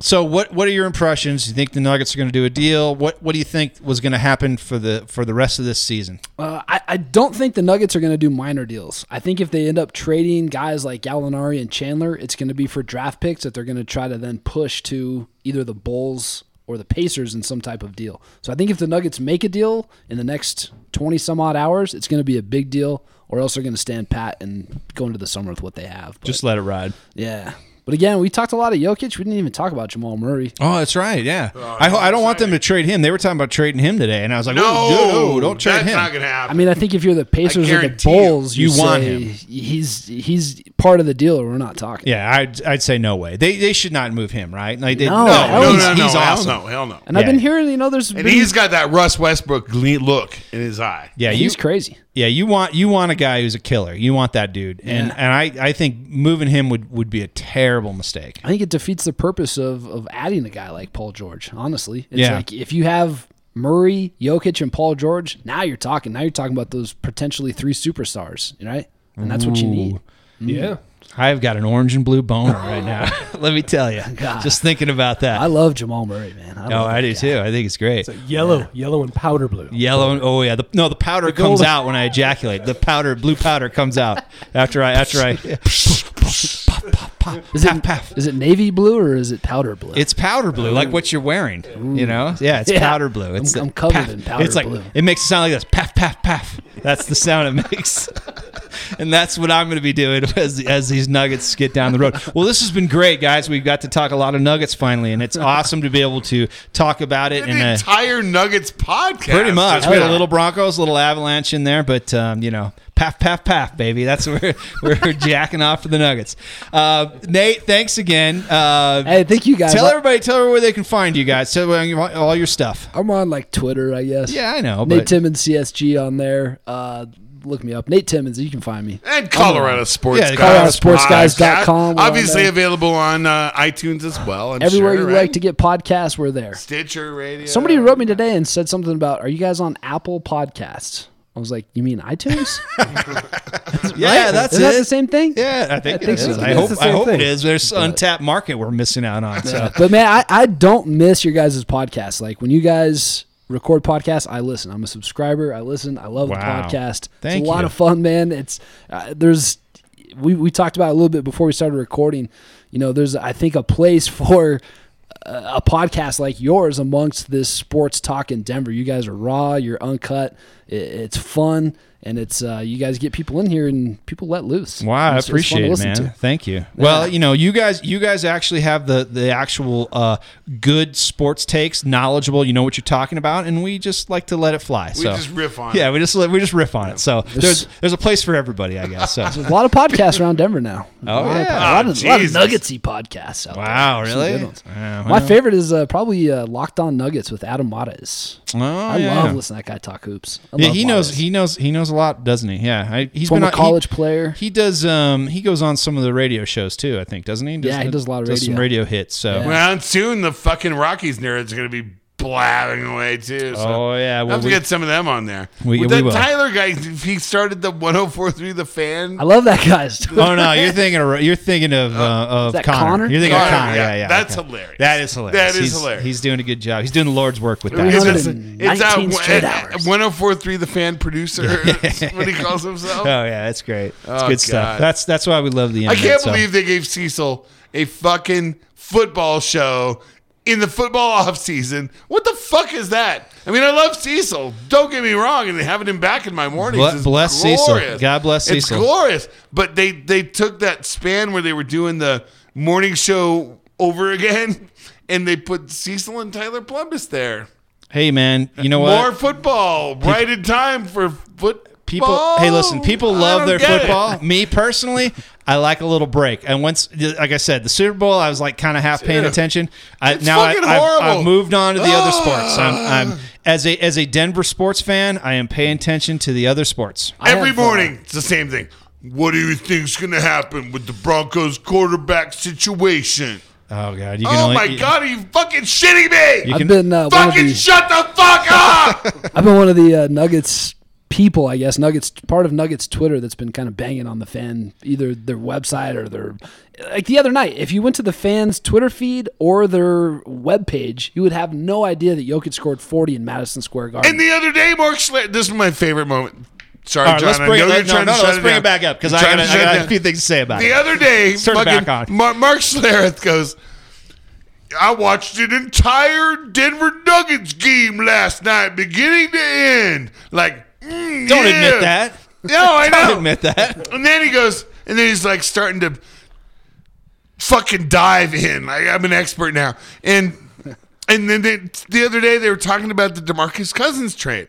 so what what are your impressions? Do You think the Nuggets are going to do a deal? What what do you think was going to happen for the for the rest of this season? Uh, I, I don't think the Nuggets are going to do minor deals. I think if they end up trading guys like Gallinari and Chandler, it's going to be for draft picks that they're going to try to then push to either the Bulls or the Pacers in some type of deal. So I think if the Nuggets make a deal in the next 20 some odd hours, it's going to be a big deal, or else they're going to stand pat and go into the summer with what they have. But, Just let it ride. yeah. But again, we talked a lot of Jokic. We didn't even talk about Jamal Murray. Oh, that's right. Yeah, oh, I, ho- I don't want them to trade him. They were talking about trading him today, and I was like, no, "Oh, no, don't trade that's him." not gonna happen. I mean, I think if you're the Pacers or the guarantee you, Bulls, you, you want say him. He's he's part of the deal, or we're not talking. yeah, I'd, I'd say no way. They they should not move him, right? Like they, No, no, no, he's, no, no, he's hell awesome. no, hell no. And I've been hearing, you know, there's And been, he's got that Russ Westbrook look in his eye. Yeah, you he's crazy. Yeah you want you want a guy who's a killer. You want that dude, and Yeah. and I, I think moving him would, would be a terrible mistake. I think it defeats the purpose of of adding a guy like Paul George. Honestly, it's Yeah. like if you have Murray, Jokic, and Paul George, now you're talking. Now you're talking about those potentially three superstars, right? And that's what you need. yeah. I've got an orange and blue boner right now. Let me tell you, God. just thinking about that. I love Jamal Murray, man. I oh, I do guy. too. I think it's great. Yellow, yellow and powder blue. Yellow. and- Oh yeah. The, no, the powder comes out when I ejaculate. The powder, blue powder, comes out after I after I. Is it is it navy blue or is it powder blue? It's powder blue, like what you're wearing. You know? Yeah, it's Yeah. powder blue. It's I'm- I'm covered paff. in powder It's like blue. it makes it sound like this. Paff, paff, paff. That's the sound it makes. and that's what I'm going to be doing as as these Nuggets get down the road. Well, this has been great, guys. We've got to talk a lot of Nuggets finally, and it's awesome to be able to talk about it An in a entire Nuggets podcast. Pretty much. We had Yeah. a little Broncos, a little Avalanche in there, but um, you know, paff, paff, paff, baby. That's where we're jacking off for the Nuggets. Uh, Nate, thanks again. Uh, hey, thank you guys. tell I- everybody, tell everybody where they can find you guys. Tell them all your stuff. I'm on like Twitter, I guess. Yeah, I know. Nate But Timmons CSG on there. Uh, look me up. Nate Timmons, you can find me. And Colorado Sports Yeah, Guys ColoradoSportsGuys.com, we're on Obviously there. available on uh, iTunes as well. I'm Everywhere sure, you right? like to get podcasts, we're there. Stitcher Radio. Somebody wrote me today and said something about, "Are you guys on Apple Podcasts?" I was like, "You mean iTunes?" yeah, that's Isn't it. that the same thing? yeah, I think, I think it is. so. I hope, I hope it thing. is. There's untapped market we're missing out on. So. But man, I, I don't miss your guys' podcast. Like when you guys record podcasts, I listen. I'm a subscriber. I listen. I love Wow. the podcast. Thank it's a lot of fun, man. It's uh, there's we we talked about it a little bit before we started recording. You know, there's I think a place for a podcast like yours amongst this sports talk in Denver. You guys are raw. You're uncut. It's fun. And it's uh, you guys get people in here and people let loose. Wow, I It's- it's fun to appreciate it, listen man. to. Thank you. Well, you know, you guys, you guys actually have the the actual uh, good sports takes, knowledgeable. You know what you're talking about, and we just like to let it fly. We so just riff on it. yeah, it. we just we just riff on it. So there's there's a place for everybody, I guess. So There's a lot of podcasts around Denver now. Oh, a yeah. Of, a lot, of, a lot of nuggetsy podcasts out there. wow, Some really? good ones. My favorite is uh, probably uh, Locked On Nuggets with Adam Mares. Oh, I yeah. love listening to that guy talk hoops. I Yeah, love he knows. He knows. He knows a lot, doesn't he? Yeah, I, he's Former been a college He, player. he does. Um, he goes on some of the radio shows too. I think, doesn't he? Yeah, he does a lot of Some radio. radio hits. So Yeah. Well, soon the fucking Rockies nerds are going to be blabbing away too. So Oh, yeah, I'll well, have to we- get some of them on there. We- With we that will. Tyler guy, he started the 104.3 The Fan. I love that guy's. Oh no, you're thinking of you're thinking of uh, of that Connor. Connor? You're thinking Connor, of Connor. yeah. Yeah, yeah. That's okay. hilarious. That is hilarious. That is he's, hilarious. He's doing a good job. He's doing the Lord's work with that. It's, Three it's, hundred it's out nineteen straight at 104.3 The Fan producer. What he calls himself. Oh yeah, that's great. That's Oh, good stuff. That's that's why we love the I can't so. believe they gave Cecil a fucking football show in the football off season. What the fuck is that? I mean, I love Cecil. Don't get me wrong, and having him back in my mornings Ble- is bless Cecil. God bless it's Cecil. It's glorious. But they they took that span where they were doing the morning show over again, and they put Cecil and Tyler Polumbus there. Hey man, you know what? More football, right in time for foot. people hey listen people love their football It. me personally i like a little break and once like i said the super bowl i was like kind of half paying Dude, attention I, it's now I, fucking I've, horrible. I've moved on to the other sports I'm, Ah. I'm as a as a denver sports fan i am paying attention to the other sports Every uh, morning, it's the same thing. What do you think's going to happen with the Broncos quarterback situation? oh god you can Oh only my you- God, are you fucking shitting me? You I've can- been uh, one of fucking the, shut the fuck up! I've been one of the uh, Nuggets people, I guess. Nuggets part of Nuggets Twitter that's been kind of banging on the fan, either their website or their like the other night. If you went to the fans' Twitter feed or their webpage, you would have no idea that Jokic scored forty in Madison Square Garden. and the other day, Mark Schler, this is my favorite moment. Sorry, all right John. let's I bring know it you're no, no, to no, let's it bring it back up because I trying got, to I got a few things to say about The it The other day, Turn fucking back on. Mar- Mark Schlereth goes, I watched an entire Denver Nuggets game last night, beginning to end. Like, mm, don't yeah. admit that No, I know. don't admit that And then he goes, and then he's like starting to fucking dive in. I, I'm an expert now. And and then they, the other day they were talking about the Demarcus Cousins trade.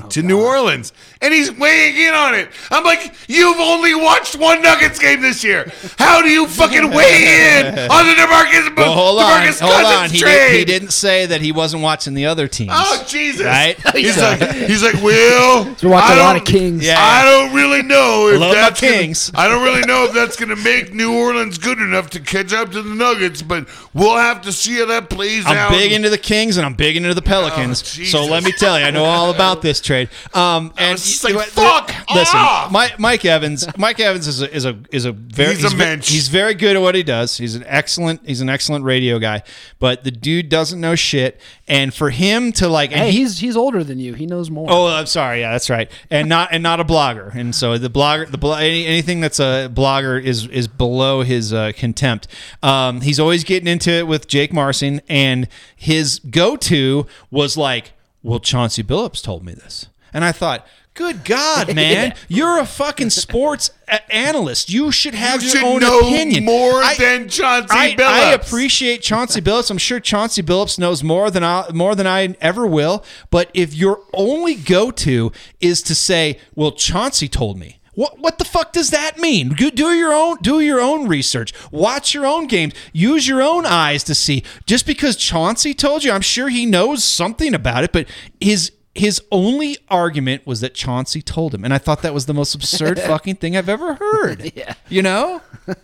Oh, to New Orleans, and he's weighing in on it. I'm like, you've only watched one Nuggets game this year. How do you fucking weigh in on the Demarcus, well hold on Demarcus hold Cousins on he, trade? did, he didn't say that he wasn't watching the other teams Oh Jesus! Right? He's So- like, he's like, Will. We're watching I a lot don't- of Kings. Yeah. I don't really know if Love my that's gonna- Kings. I don't really know if that's going to make New Orleans good enough to catch up to the Nuggets, but we'll have to see how that plays I'm out. big into the Kings and I'm big into the Pelicans. Oh, so let me tell you, I know all about this trade. Um, and was just like, you- fuck listen, off! Mike, Mike Evans. Mike Evans is a is a is a very He's a ve- mensch. he's very good at what he does. He's an excellent he's an excellent radio guy, but the dude doesn't know shit. And for him to like, and Hey, he- he's he's older than you. He knows more. Oh, I'm sorry. Yeah, that's right. And not and not a blogger. And so the blogger, the blo- any, anything that's a blogger is is below his uh, contempt. Um, he's always getting into it with Jake Marsing, and his go to was like, "Well, Chauncey Billups told me this," and I thought. Good God, man! You're a fucking sports a- analyst. You should have You your should own know opinion. more I- than Chauncey I, Billups. I appreciate Chauncey Billups. I'm sure Chauncey Billups knows more than I more than I ever will. But if your only go to is to say, "Well, Chauncey told me," what what the fuck does that mean? Do, your own do your own research. Watch your own games. Use your own eyes to see. Just because Chauncey told you, I'm sure he knows something about it. But his his only argument was that Chauncey told him, and I thought that was the most absurd fucking thing I've ever heard. yeah. You know.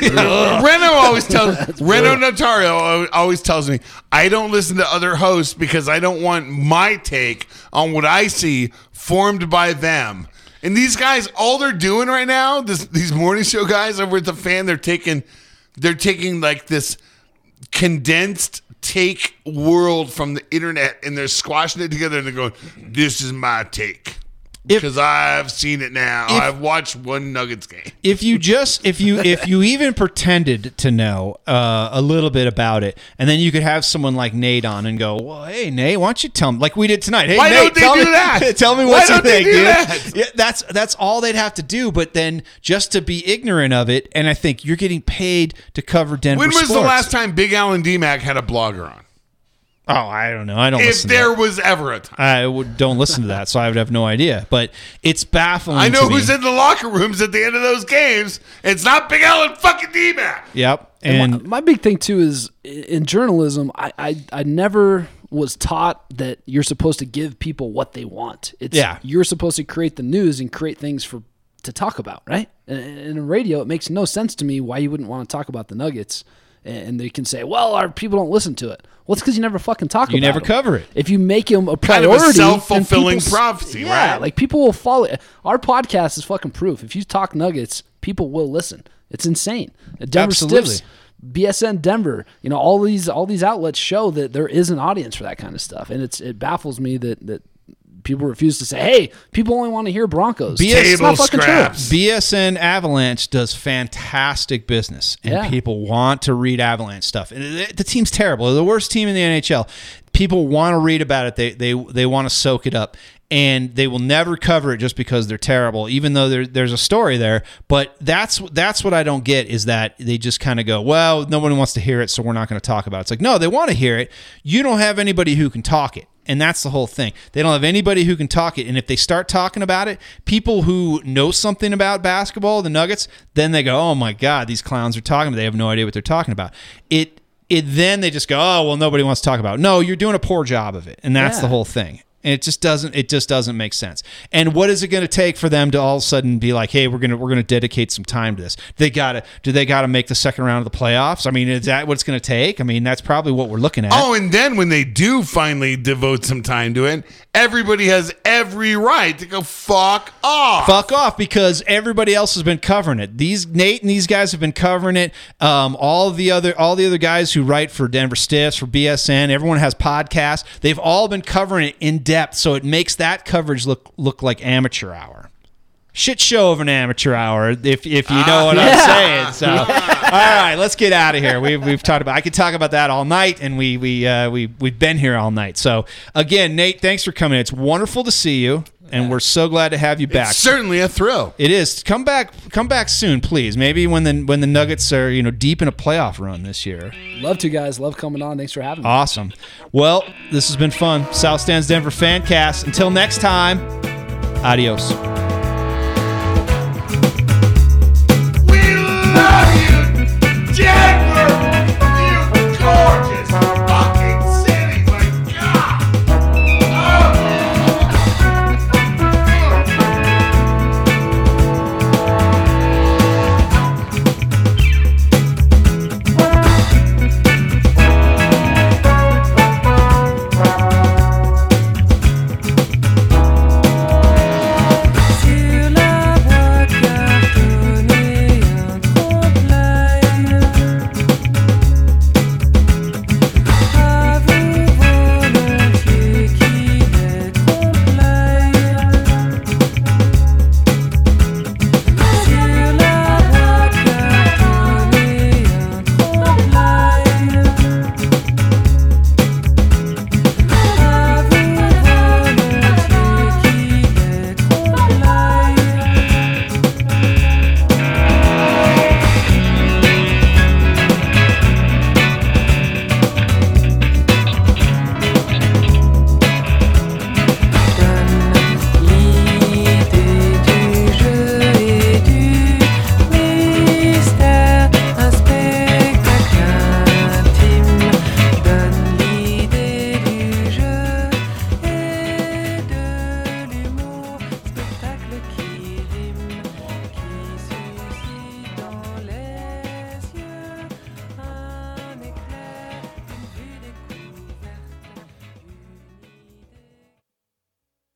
Reno always tells Reno Notario always tells me I don't listen to other hosts because I don't want my take on what I see formed by them. And these guys, all they're doing right now, this, these morning show guys over at the fan, they're taking, they're taking like this condensed take world from the internet and they're squashing it together and they're going, "This is my take." Because I've seen it now. If- I've watched one Nuggets game. if you just if you if you even pretended to know uh, a little bit about it, and then you could have someone like Nate on and go, "Well, hey Nate, why don't you tell me like we did tonight? Hey Why Nate, don't they tell do me, that? Tell me Why what you don't they do dude. that? Yeah, that's that's all they'd have to do. But then just to be ignorant of it, and I think you're getting paid to cover Denver. When was the last time Big Al and D-Mac had a blogger on? Oh, I don't know. I don't If listen. to there that. was ever a time. I would, don't listen to that, so I would have no idea. But it's baffling. I know to me. who's in the locker rooms at the end of those games. It's not Big Alan fucking DMAC. Yep, And and my, my big thing too is in journalism, I, I I never was taught that you're supposed to give people what they want. It's Yeah. you're supposed to create the news and create things for to talk about, right? And and in radio, it makes no sense to me why you wouldn't want to talk about the Nuggets and they can say, "Well, our people don't listen to it." Well, it's because you never fucking talk about it. You about never them. cover it. If you make them a Kind priority, of a self-fulfilling people- prophecy, yeah, right? like people will follow. Our podcast is fucking proof. If you talk Nuggets, people will listen. It's insane. Denver Absolutely. Stiffs, BSN Denver, you know, all these all these outlets show that there is an audience for that kind of stuff, and it's it baffles me that that people refuse to say, "Hey, people only want to hear Broncos." BS it's not Table fucking scraps. true. BSN Avalanche does fantastic business, and Yeah. people want to read Avalanche stuff. And the, the team's terrible; they're the worst team in the NHL. People want to read about it. They they they want to soak it up, and they will never cover it just because they're terrible. Even though there, there's a story there, but that's that's what I don't get is that they just kind of go, "Well, no one wants to hear it, so we're not going to talk about it." It's like, no, they want to hear it. You don't have anybody who can talk it. And that's the whole thing. They don't have anybody who can talk it. And if they start talking about it, people who know something about basketball, the Nuggets, then they go, "Oh my God, these clowns are talking." They have no idea what they're talking about. It. It then they just go, "Oh well, nobody wants to talk about." It. No, you're doing a poor job of it, and that's Yeah. the whole thing. And it just doesn't. It just doesn't make sense. And what is it going to take for them to all of a sudden be like, "Hey, we're gonna we're gonna dedicate some time to this"? They gotta. Do they gotta make the second round of the playoffs? I mean, is that what it's going to take? I mean, that's probably what we're looking at. Oh, and then when they do finally devote some time to it, everybody has every right to go fuck off. fuck off because everybody else has been covering it. These Nate and these guys have been covering it. Um, all the other all the other guys who write for Denver Stiffs for BSN, everyone has podcasts. They've all been covering it in depth, so it makes that coverage look look like amateur hour. Shit show of an amateur hour, if if you know what I'm saying. So, all right, let's get out of here. We've, we've talked about. I could talk about that all night, and we we uh, we we've been here all night. So again, Nate, thanks for coming. It's wonderful to see you, and we're so glad to have you back. Certainly a thrill. It is. Come back. Come back soon, please. Maybe when the when the Nuggets are you know deep in a playoff run this year. Love to guys. Love coming on. Thanks for having me. Awesome. Well, this has been fun. South Stands Denver Fancast. Until next time. Adios.